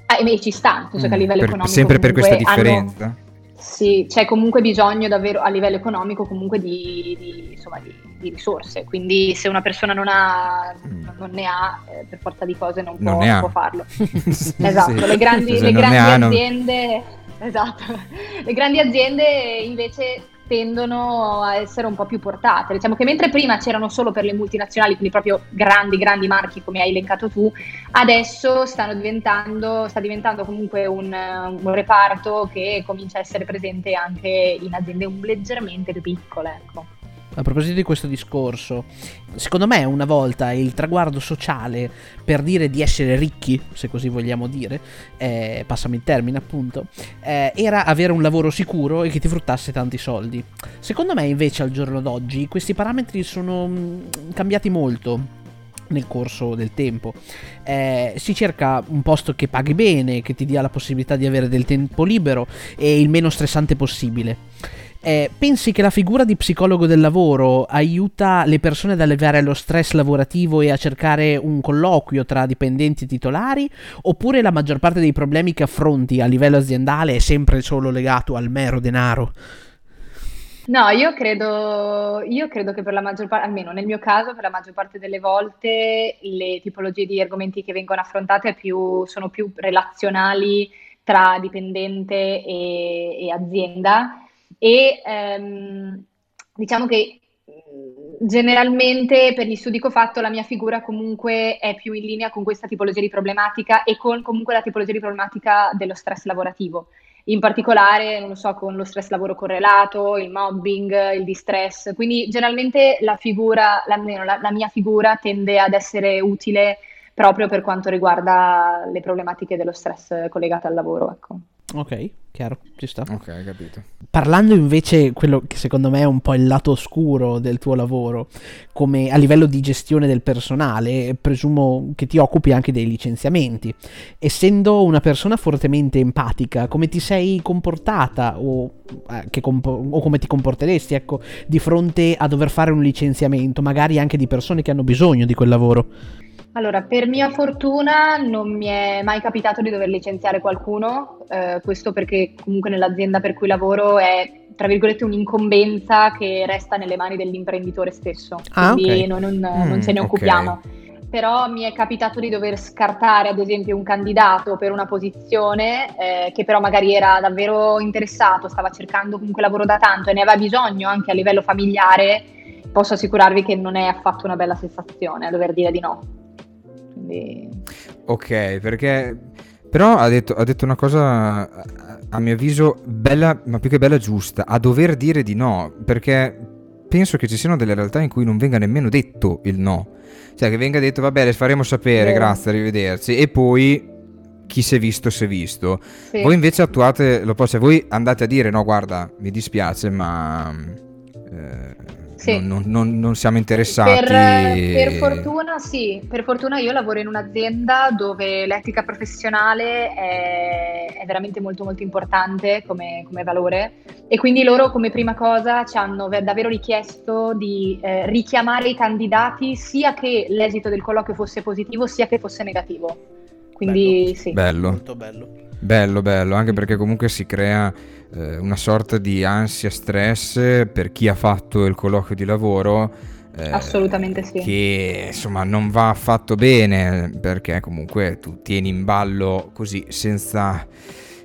Ah, e ci sta, nel senso che a mm, livello per, economico... Sempre per questa differenza? Hanno, sì, c'è comunque bisogno davvero a livello economico comunque di, di, insomma, di, di risorse, quindi se una persona non, ha, mm. non ne ha, eh, per forza di cose non, non può, non può farlo. esatto, sì. le grandi, le grandi aziende... Esatto, le grandi aziende invece tendono a essere un po' più portate. Diciamo che mentre prima c'erano solo per le multinazionali, quindi proprio grandi, grandi marchi come hai elencato tu, adesso stanno diventando, sta diventando comunque un, un reparto che comincia a essere presente anche in aziende leggermente più piccole. Ecco. A proposito di questo discorso, secondo me una volta il traguardo sociale per dire di essere ricchi, se così vogliamo dire, eh, passami il termine appunto, eh, era avere un lavoro sicuro e che ti fruttasse tanti soldi. Secondo me invece al giorno d'oggi questi parametri sono mm, cambiati molto nel corso del tempo. Eh, si cerca un posto che paghi bene, che ti dia la possibilità di avere del tempo libero e il meno stressante possibile. Eh, pensi che la figura di psicologo del lavoro aiuta le persone ad alleviare lo stress lavorativo e a cercare un colloquio tra dipendenti e titolari? Oppure la maggior parte dei problemi che affronti a livello aziendale è sempre solo legato al mero denaro? No, io credo, io credo che per la maggior parte, almeno nel mio caso, per la maggior parte delle volte le tipologie di argomenti che vengono affrontate più, sono più relazionali tra dipendente e, e azienda e ehm, diciamo che generalmente per gli studi che ho fatto la mia figura comunque è più in linea con questa tipologia di problematica e con comunque la tipologia di problematica dello stress lavorativo. In particolare, non so, con lo stress lavoro correlato, il mobbing, il distress. Quindi generalmente la figura, almeno la, la mia figura tende ad essere utile proprio per quanto riguarda le problematiche dello stress collegate al lavoro. Ecco. Ok, chiaro, ci sta. Ok, capito. Parlando invece quello che secondo me è un po' il lato oscuro del tuo lavoro, come a livello di gestione del personale, presumo che ti occupi anche dei licenziamenti. Essendo una persona fortemente empatica, come ti sei comportata o, eh, compo- o come ti comporteresti, ecco, di fronte a dover fare un licenziamento, magari anche di persone che hanno bisogno di quel lavoro? Allora, per mia fortuna non mi è mai capitato di dover licenziare qualcuno, eh, questo perché comunque nell'azienda per cui lavoro è, tra virgolette, un'incombenza che resta nelle mani dell'imprenditore stesso, ah, quindi okay. noi non, mm, non, ce ne occupiamo. Okay. Però mi è capitato di dover scartare, ad esempio, un candidato per una posizione eh, che però magari era davvero interessato, stava cercando comunque lavoro da tanto e ne aveva bisogno anche a livello familiare. Posso assicurarvi che non è affatto una bella sensazione a dover dire di no. Quindi... Ok, perché però ha detto, ha detto, una cosa, a mio avviso, bella, ma più che bella giusta, a dover dire di no, perché penso che ci siano delle realtà in cui non venga nemmeno detto il no. Cioè che venga detto, vabbè, le faremo sapere, Vero. grazie, arrivederci. E poi chi si è visto si è visto. Sì. Voi invece attuate l'opposto, cioè voi andate a dire, no, guarda, mi dispiace, ma... eh, Sì. non, non- non- siamo interessati. Per, per fortuna sì, per fortuna io lavoro in un'azienda dove l'etica professionale è, è veramente molto molto importante come, come valore e quindi loro come prima cosa ci hanno ve- davvero richiesto di eh, richiamare i candidati sia che l'esito del colloquio fosse positivo sia che fosse negativo. Quindi Bello. sì. Bello. Molto bello. Bello, bello, anche perché comunque si crea eh, una sorta di ansia, stress per chi ha fatto il colloquio di lavoro. eh, Assolutamente sì. Che insomma non va affatto bene perché comunque tu tieni in ballo così senza,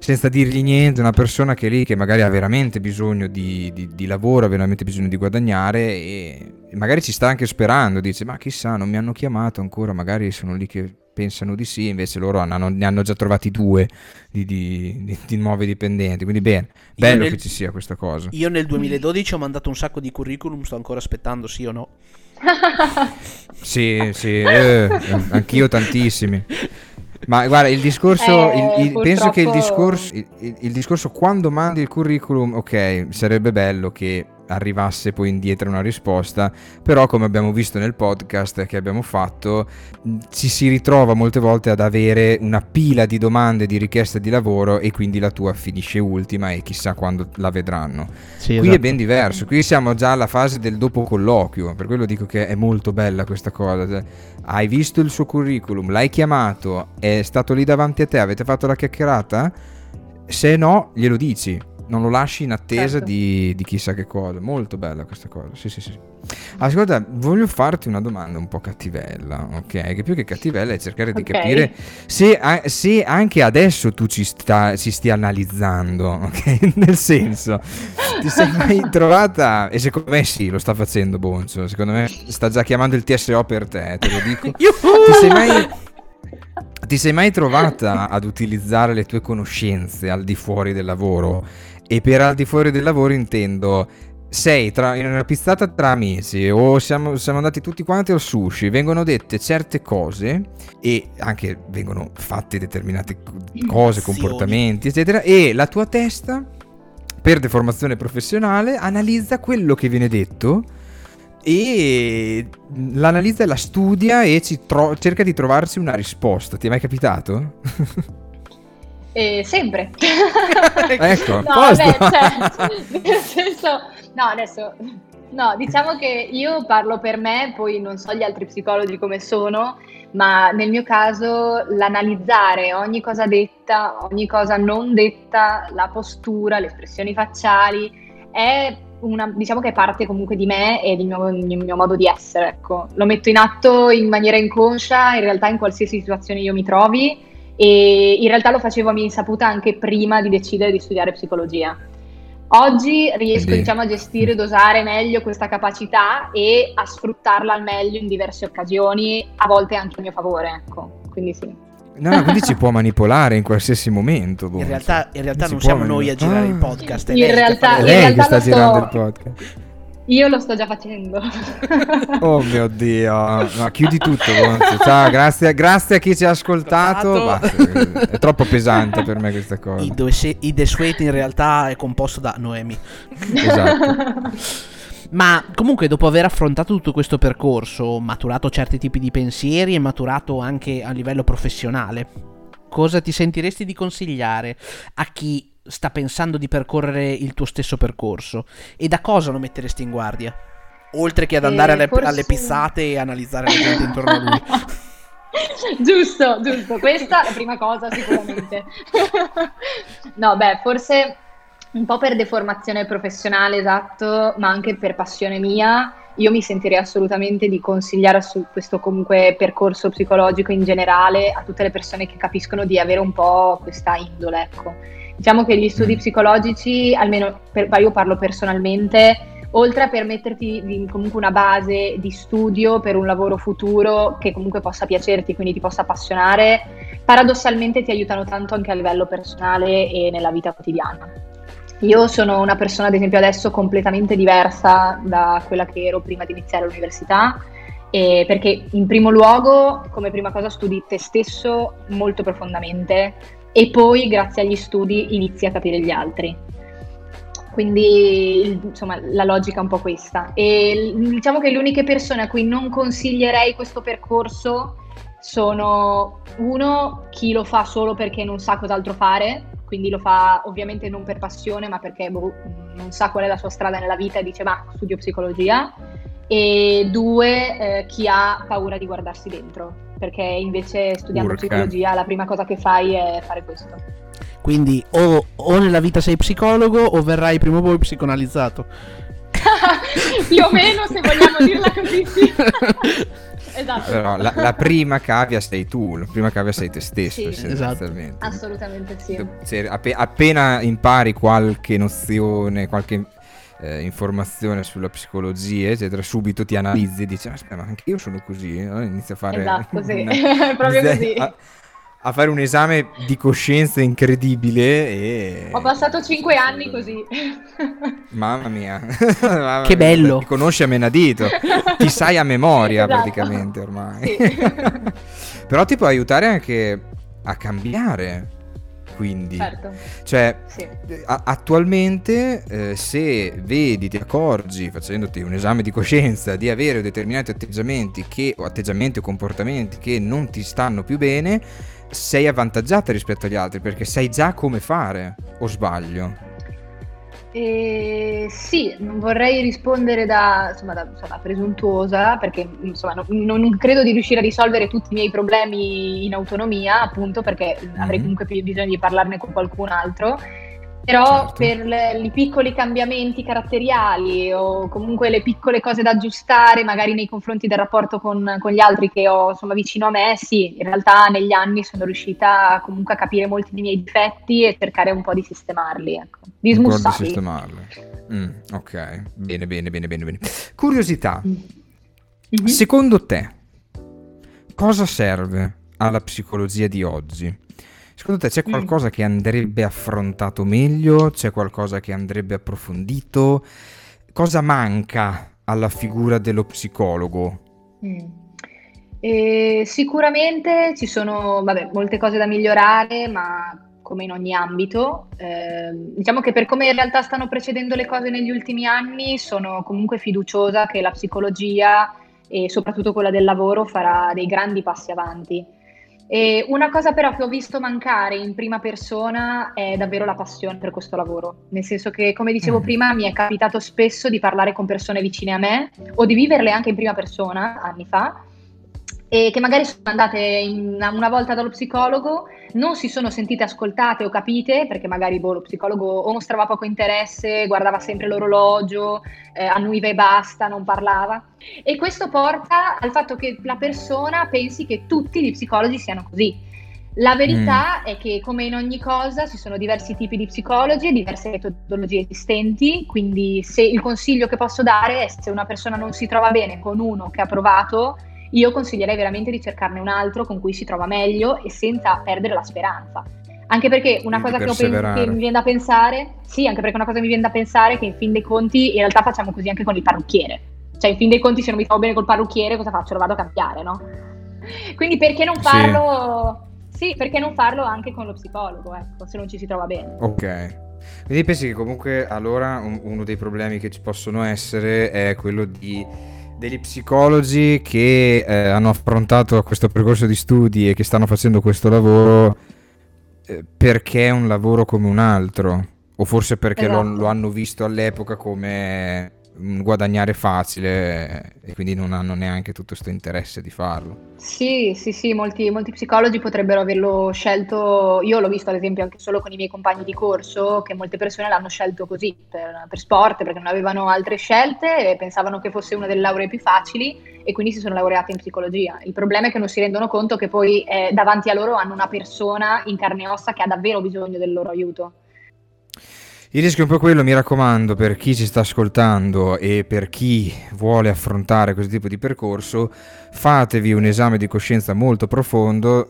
senza dirgli niente una persona che è lì che magari ha veramente bisogno di, di- di lavoro, ha veramente bisogno di guadagnare e, e magari ci sta anche sperando, dice ma chissà non mi hanno chiamato ancora, magari sono lì che pensano di sì, invece loro hanno- ne hanno già trovati due di, di- di- di nuovi dipendenti, quindi bene, bello nel- che ci sia questa cosa. Io nel 2012 ho mandato un sacco di curriculum, sto ancora aspettando, sì o no. Sì, sì, eh, anch'io tantissimi. Ma guarda, il discorso, Eh, il- il- penso che il discorso, il, il- il discorso quando mandi il curriculum, ok, sarebbe bello che arrivasse poi indietro una risposta, però come abbiamo visto nel podcast che abbiamo fatto, ci si ritrova molte volte ad avere una pila di domande, di richieste di lavoro e quindi la tua finisce ultima e chissà quando la vedranno. Sì, esatto. Qui è ben diverso, qui siamo già alla fase del dopo colloquio, per quello dico che è molto bella questa cosa. hai visto il suo curriculum, l'hai chiamato, è stato lì davanti a te, avete fatto la chiacchierata? Se no, glielo dici, non lo lasci in attesa Certo. di, di chissà che cosa. Molto bella questa cosa, sì sì sì. Ascolta, voglio farti una domanda un po' cattivella, ok? Che più che cattivella è cercare di Ok. capire se, se anche adesso tu ci, sta, ci stia analizzando, ok? Nel senso, ti sei mai trovata, e secondo me sì, lo sta facendo Bonzo, secondo me sta già chiamando il TSO per te, te lo dico. Ti sei mai, ti sei mai trovata ad utilizzare le tue conoscenze al di fuori del lavoro? E per al di fuori del lavoro intendo sei tra- in una pizzata tra amici o siamo, siamo andati tutti quanti al sushi, vengono dette certe cose e anche vengono fatte determinate co- cose, comportamenti, eccetera, e la tua testa, per deformazione professionale, analizza quello che viene detto e l'analizza e la studia e tro- cerca di trovarsi una risposta. Ti è mai capitato? Eh, sempre. Ecco, no, vabbè, cioè, nel senso, no, adesso, no, diciamo che io parlo per me, poi non so gli altri psicologi come sono, ma nel mio caso l'analizzare ogni cosa detta, ogni cosa non detta, la postura, le espressioni facciali, è una, diciamo che è parte comunque di me e del mio, del mio modo di essere, ecco. Lo metto in atto in maniera inconscia, in realtà in qualsiasi situazione io mi trovi e in realtà lo facevo a mia insaputa anche prima di decidere di studiare psicologia. Oggi riesco Quindi- diciamo, a gestire e dosare meglio questa capacità e a sfruttarla al meglio in diverse occasioni, a volte anche a mio favore, ecco. Quindi sì. No, no, quindi ci può manipolare in qualsiasi momento. In Bonzo. realtà, in realtà non siamo noi a girare il manipolare. podcast, è In lei che realtà- fa le- in lei che realtà sta lo sto- girando il podcast. Io lo sto già facendo. Oh mio dio, no, chiudi tutto. Bonzo. Ciao, grazie, grazie a chi ci ha ascoltato. Basta, è troppo pesante per me questa cosa. I, due i The Sweat in realtà è composto da Noemi. Esatto. Ma comunque dopo aver affrontato tutto questo percorso, maturato certi tipi di pensieri e maturato anche a livello professionale, cosa ti sentiresti di consigliare a chi sta pensando di percorrere il tuo stesso percorso? E da cosa lo metteresti in guardia? Oltre che ad Eh, andare alle, forse- alle pizzate e analizzare la gente intorno a lui. giusto, giusto, questa è la prima cosa sicuramente. no, beh, forse un po' per deformazione professionale, esatto, ma anche per passione mia, io mi sentirei assolutamente di consigliare su questo comunque percorso psicologico in generale a tutte le persone che capiscono di avere un po' questa indole, ecco. Diciamo che gli studi psicologici, almeno per, io parlo personalmente, oltre a permetterti di- comunque una base di studio per un lavoro futuro che comunque possa piacerti, quindi ti possa appassionare, paradossalmente ti aiutano tanto anche a livello personale e nella vita quotidiana. Io sono una persona, ad esempio, adesso completamente diversa da quella che ero prima di iniziare l'università, perché in primo luogo, come prima cosa, studi te stesso molto profondamente e poi, grazie agli studi, inizi a capire gli altri. Quindi, insomma, la logica è un po' questa. E diciamo che le uniche persone a cui non consiglierei questo percorso sono uno, chi lo fa solo perché non sa cos'altro fare, quindi lo fa ovviamente non per passione, ma perché boh, non sa qual è la sua strada nella vita e dice ma studio psicologia. E due, eh, chi ha paura di guardarsi dentro, perché invece studiando Urca. psicologia la prima cosa che fai è fare questo. Quindi o, o nella vita sei psicologo o verrai prima o poi psicoanalizzato. Più o meno, se vogliamo dirla così, sì. esatto. Però la, la, prima cavia sei tu, la prima cavia sei te stesso, sì, esatto. Assolutamente sì. Se, app- appena impari qualche nozione, qualche eh, informazione sulla psicologia, eccetera, subito ti analizzi e dici, aspetta, ma anche io sono così, no? inizio a fare... Esatto, sì, una... proprio così. A a fare un esame di coscienza incredibile e... Ho passato cinque anni così. Mamma mia. che bello. Ti conosci a menadito. ti sai a memoria esatto. praticamente ormai. Sì. Però ti può aiutare anche a cambiare. Quindi, certo. cioè, sì. a- attualmente, eh, se vedi, ti accorgi facendoti un esame di coscienza di avere determinati atteggiamenti che, o atteggiamenti o comportamenti che non ti stanno più bene, sei avvantaggiata rispetto agli altri perché sai già come fare, o sbaglio? Eh, sì, non vorrei rispondere da, insomma, da insomma, presuntuosa perché insomma, no, non credo di riuscire a risolvere tutti i miei problemi in autonomia, appunto perché mm-hmm. avrei comunque più bisogno di parlarne con qualcun altro però certo. per le, i piccoli cambiamenti caratteriali o comunque le piccole cose da aggiustare, magari nei confronti del rapporto con, con, gli altri che ho insomma vicino a me, sì, in realtà negli anni sono riuscita comunque a capire molti dei miei difetti e cercare un po' di sistemarli, ecco. di smussarli. Di sistemarli. Mm, ok, bene, bene, bene, bene, bene. Curiosità, mm-hmm. secondo te cosa serve alla psicologia di oggi? Secondo te c'è mm. qualcosa mm. che andrebbe affrontato meglio? C'è qualcosa che andrebbe approfondito? Cosa manca alla figura dello psicologo? Mm. Eh, sicuramente ci sono vabbè, molte cose da migliorare, ma come in ogni ambito. Eh, diciamo che per come in realtà stanno precedendo le cose negli ultimi anni, sono comunque fiduciosa che la psicologia e soprattutto quella del lavoro farà dei grandi passi avanti. E una cosa però che ho visto mancare in prima persona è davvero la passione per questo lavoro, nel senso che come dicevo mm. prima mi è capitato spesso di parlare con persone vicine a me o di viverle anche in prima persona anni fa e che magari sono andate una, una volta dallo psicologo, non si sono sentite ascoltate o capite, perché magari boh, lo psicologo o mostrava poco interesse, guardava sempre l'orologio, eh, annuiva e basta, non parlava. E questo porta al fatto che la persona pensi che tutti gli psicologi siano così. La verità mm. è che, come in ogni cosa, ci sono diversi tipi di psicologi e diverse metodologie esistenti, quindi se il consiglio che posso dare è se una persona non si trova bene con uno che ha provato, io consiglierei veramente di cercarne un altro con cui si trova meglio e senza perdere la speranza. Anche perché una cosa che, che, mi viene da pensare, sì, anche perché una cosa che mi viene da pensare è che in fin dei conti in realtà facciamo così anche con il parrucchiere. Cioè, in fin dei conti, se non mi trovo bene col parrucchiere, cosa faccio? Lo vado a cambiare, no? Quindi perché non farlo? Sì. sì, perché non farlo anche con lo psicologo, ecco, se non ci si trova bene. Ok. Quindi pensi che comunque allora un, uno dei problemi che ci possono essere è quello di degli psicologi che eh, hanno affrontato questo percorso di studi e che stanno facendo questo lavoro eh, perché è un lavoro come un altro o forse perché esatto. lo, lo hanno visto all'epoca come guadagnare facile e quindi non hanno neanche tutto questo interesse di farlo. Sì, sì, sì, molti, molti, psicologi potrebbero averlo scelto, io l'ho visto ad esempio anche solo con i miei compagni di corso, che molte persone l'hanno scelto così, per, per sport, perché non avevano altre scelte e pensavano che fosse una delle lauree più facili e quindi si sono laureati in psicologia. Il problema è che non si rendono conto che poi eh, davanti a loro hanno una persona in carne e ossa che ha davvero bisogno del loro aiuto. Il rischio è un po' quello, mi raccomando, per chi ci sta ascoltando e per chi vuole affrontare questo tipo di percorso, fatevi un esame di coscienza molto profondo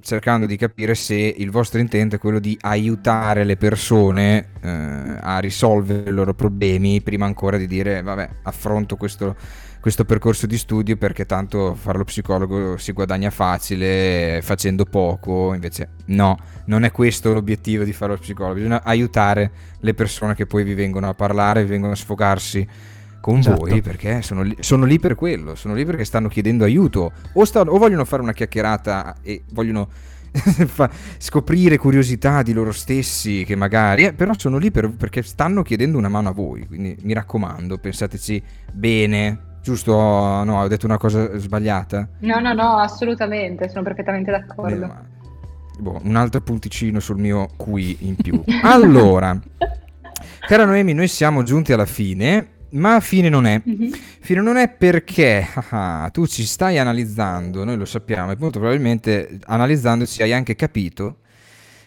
cercando di capire se il vostro intento è quello di aiutare le persone eh, a risolvere i loro problemi prima ancora di dire vabbè affronto questo, questo percorso di studio perché tanto fare lo psicologo si guadagna facile facendo poco invece no non è questo l'obiettivo di fare lo psicologo bisogna aiutare le persone che poi vi vengono a parlare vi vengono a sfogarsi con esatto. voi perché sono lì, sono lì, per quello, sono lì perché stanno chiedendo aiuto o, stanno, o vogliono fare una chiacchierata e vogliono scoprire curiosità di loro stessi che magari, eh, però sono lì per, perché stanno chiedendo una mano a voi, quindi mi raccomando, pensateci bene. Giusto? No, ho detto una cosa sbagliata? No, no, no, assolutamente, sono perfettamente d'accordo. Beh, boh, un altro punticino sul mio qui in più. Allora, cara Noemi, noi siamo giunti alla fine ma fine non è. Mm-hmm. Fine non è perché ah, tu ci stai analizzando, noi lo sappiamo, e molto probabilmente analizzandoci hai anche capito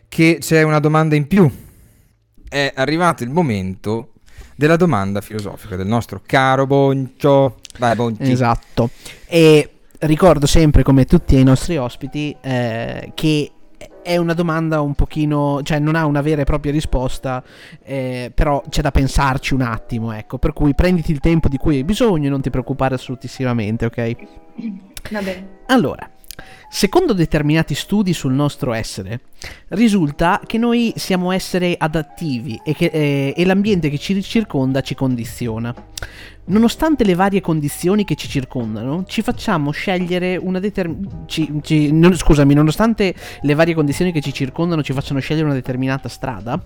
che c'è una domanda in più. È arrivato il momento della domanda filosofica del nostro caro Boncio. Vai, Bonci. Esatto. E ricordo sempre, come tutti i nostri ospiti, eh, che è una domanda un pochino, cioè non ha una vera e propria risposta, eh, però c'è da pensarci un attimo, ecco, per cui prenditi il tempo di cui hai bisogno e non ti preoccupare assolutissimamente, ok? Va bene. Allora, Secondo determinati studi sul nostro essere, risulta che noi siamo esseri adattivi e, che, eh, e l'ambiente che ci circonda ci condiziona. Nonostante le varie condizioni che ci circondano, ci facciamo scegliere una determinata... Non, scusami, nonostante le varie condizioni che ci circondano ci facciano scegliere una determinata strada,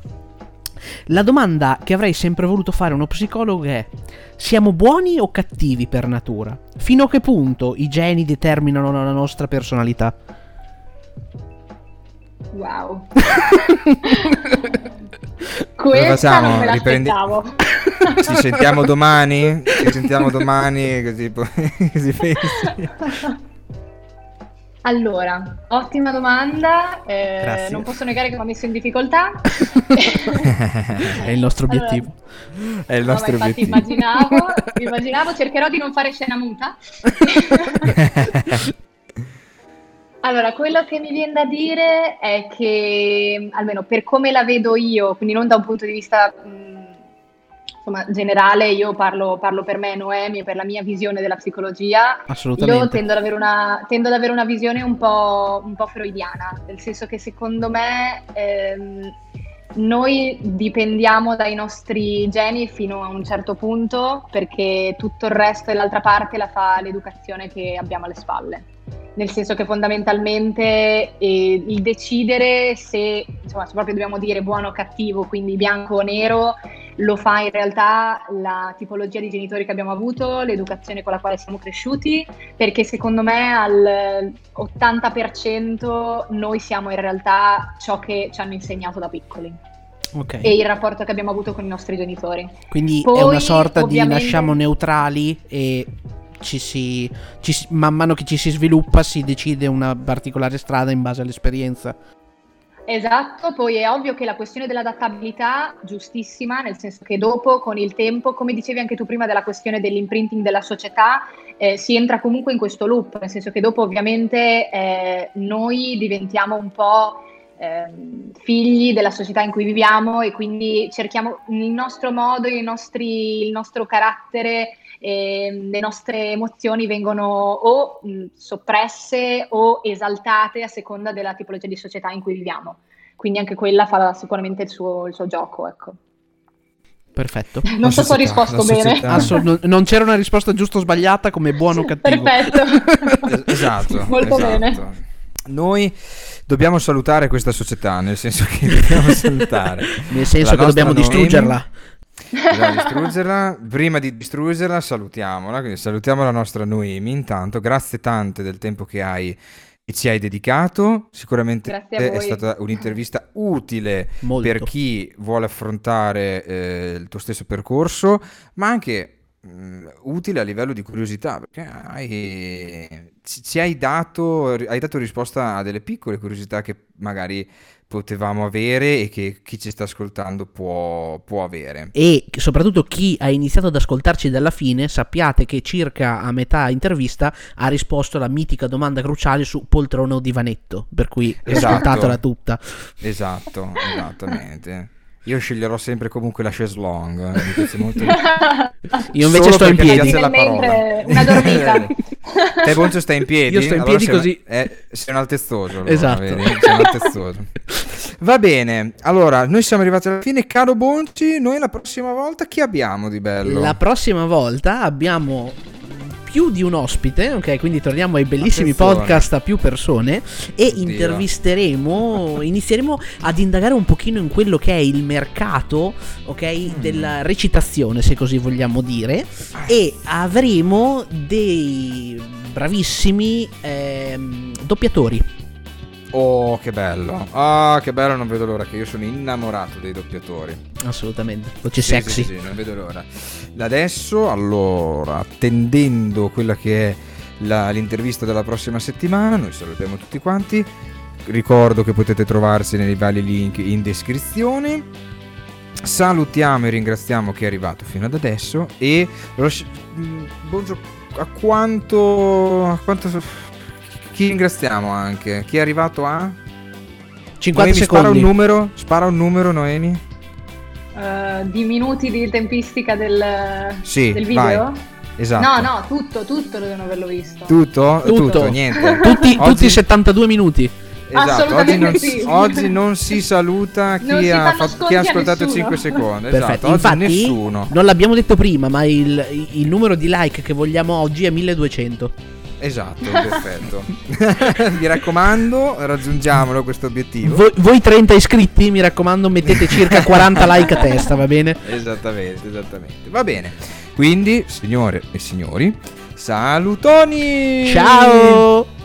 la domanda che avrei sempre voluto fare a uno psicologo è: siamo buoni o cattivi per natura? Fino a che punto i geni determinano la nostra personalità? Wow. Questa facciamo? non me l'aspettavo. Riprendi... Ci sentiamo domani? Ci sentiamo domani così poi si pensi. Allora, ottima domanda, eh, non posso negare che mi ha messo in difficoltà. È il nostro obiettivo. Allora, È il nostro no, obiettivo. Immaginavo, immaginavo, cercherò di non fare scena muta. allora, quello che mi viene da dire è che, almeno per come la vedo io, quindi non da un punto di vista... Mh, insomma, generale, io parlo, parlo, per me, Noemi, e per la mia visione della psicologia. Assolutamente. Io tendo ad avere una, ad avere una visione un po', un po', freudiana, nel senso che secondo me ehm, noi dipendiamo dai nostri geni fino a un certo punto, perché tutto il resto e l'altra parte la fa l'educazione che abbiamo alle spalle nel senso che fondamentalmente eh, il decidere se, insomma, se proprio dobbiamo dire buono o cattivo, quindi bianco o nero, lo fa in realtà la tipologia di genitori che abbiamo avuto, l'educazione con la quale siamo cresciuti, perché secondo me al 80% noi siamo in realtà ciò che ci hanno insegnato da piccoli. Okay. E il rapporto che abbiamo avuto con i nostri genitori. Quindi Poi, è una sorta ovviamente... di nasciamo neutrali e ci si, ci si, man mano che ci si sviluppa si decide una particolare strada in base all'esperienza. Esatto, poi è ovvio che la questione dell'adattabilità, giustissima, nel senso che dopo, con il tempo, come dicevi anche tu prima della questione dell'imprinting della società, eh, si entra comunque in questo loop, nel senso che dopo ovviamente eh, noi diventiamo un po' eh, figli della società in cui viviamo e quindi cerchiamo il nostro modo, nostri, il nostro carattere eh, le nostre emozioni vengono o mh, soppresse o esaltate a seconda della tipologia di società in cui viviamo. Quindi anche quella fa sicuramente il suo, il suo gioco, ecco. Perfetto. Non so se ho risposto bene. Assolut- non c'era una risposta giusta o sbagliata come buono o cattivo. Perfetto. esatto. Molto esatto. bene. Noi dobbiamo salutare questa società, nel senso che dobbiamo salutare. nel senso che dobbiamo Noemi, distruggerla. Dobbiamo distruggerla. Prima di distruggerla, salutiamola. Quindi salutiamo la nostra Noemi. Intanto, grazie tante del tempo che hai e ci hai dedicato. Sicuramente è stata un'intervista utile Molto. per chi vuole affrontare eh, il tuo stesso percorso, ma anche mh, utile a livello di curiosità, perché hai, ci, ci hai dato, hai dato risposta a delle piccole curiosità che magari potevamo avere e che chi ci sta ascoltando può, può avere. E soprattutto chi ha iniziato ad ascoltarci dalla fine, sappiate che circa a metà intervista ha risposto alla mitica domanda cruciale su poltrona o divanetto, per cui Esatto. ascoltatela tutta. Esatto, esattamente. Io sceglierò sempre comunque la chaise longue. eh, Mi piace molto. Io invece Solo sto in piedi. piace la parola. una dormita. Te Boncio stai in piedi? Io sto in Allora piedi sei- così. eh, sei un altezzoso. allora, Esatto. vedi? Sei un altezzoso. Va bene, allora noi siamo arrivati alla fine. Caro Bonci, noi la prossima volta chi abbiamo di bello? La prossima volta abbiamo più di un ospite, ok? Quindi torniamo ai bellissimi Attenzione. podcast a più persone e Oddio. intervisteremo, inizieremo ad indagare un pochino in quello che è il mercato, ok? Mm. Della recitazione, se così vogliamo dire, e avremo dei bravissimi ehm, doppiatori. Oh, che bello. Ah, che bello, non vedo l'ora che io sono innamorato dei doppiatori. Assolutamente, voce Sì, sexy. Sì, sì, non vedo l'ora. Da adesso, allora, attendendo quella che è la- l'intervista della prossima settimana, noi salutiamo tutti quanti. Ricordo che potete trovarsi nei vari link in descrizione. Salutiamo e ringraziamo chi è arrivato fino ad adesso. E mh, Bonzo, a quanto, a quanto. Chi ringraziamo anche? Chi è arrivato a. 50 Noemi, spara un secondi. numero. Spara un numero, Noemi. Eh, di minuti di tempistica del, Sì, del vai. video? Esatto. No, no, tutto, tutto devono averlo visto. Tutto? Tutto. niente. Tutti, Oggi- tutti 72 minuti. Esatto, oggi non, sì. oggi non si saluta chi, ha, fanno fa- sconti chi ha ascoltato nessuno. 5 secondi. Perfetto, Esatto, oggi infatti nessuno. non l'abbiamo detto prima, ma il, il numero di like che vogliamo oggi è 1200. Esatto, perfetto. Mi raccomando, raggiungiamolo questo obiettivo. Voi, voi 30 iscritti, mi raccomando, mettete circa 40 like a testa, va bene? Esattamente, esattamente. Va bene. Quindi, signore e signori, salutoni! Ciao!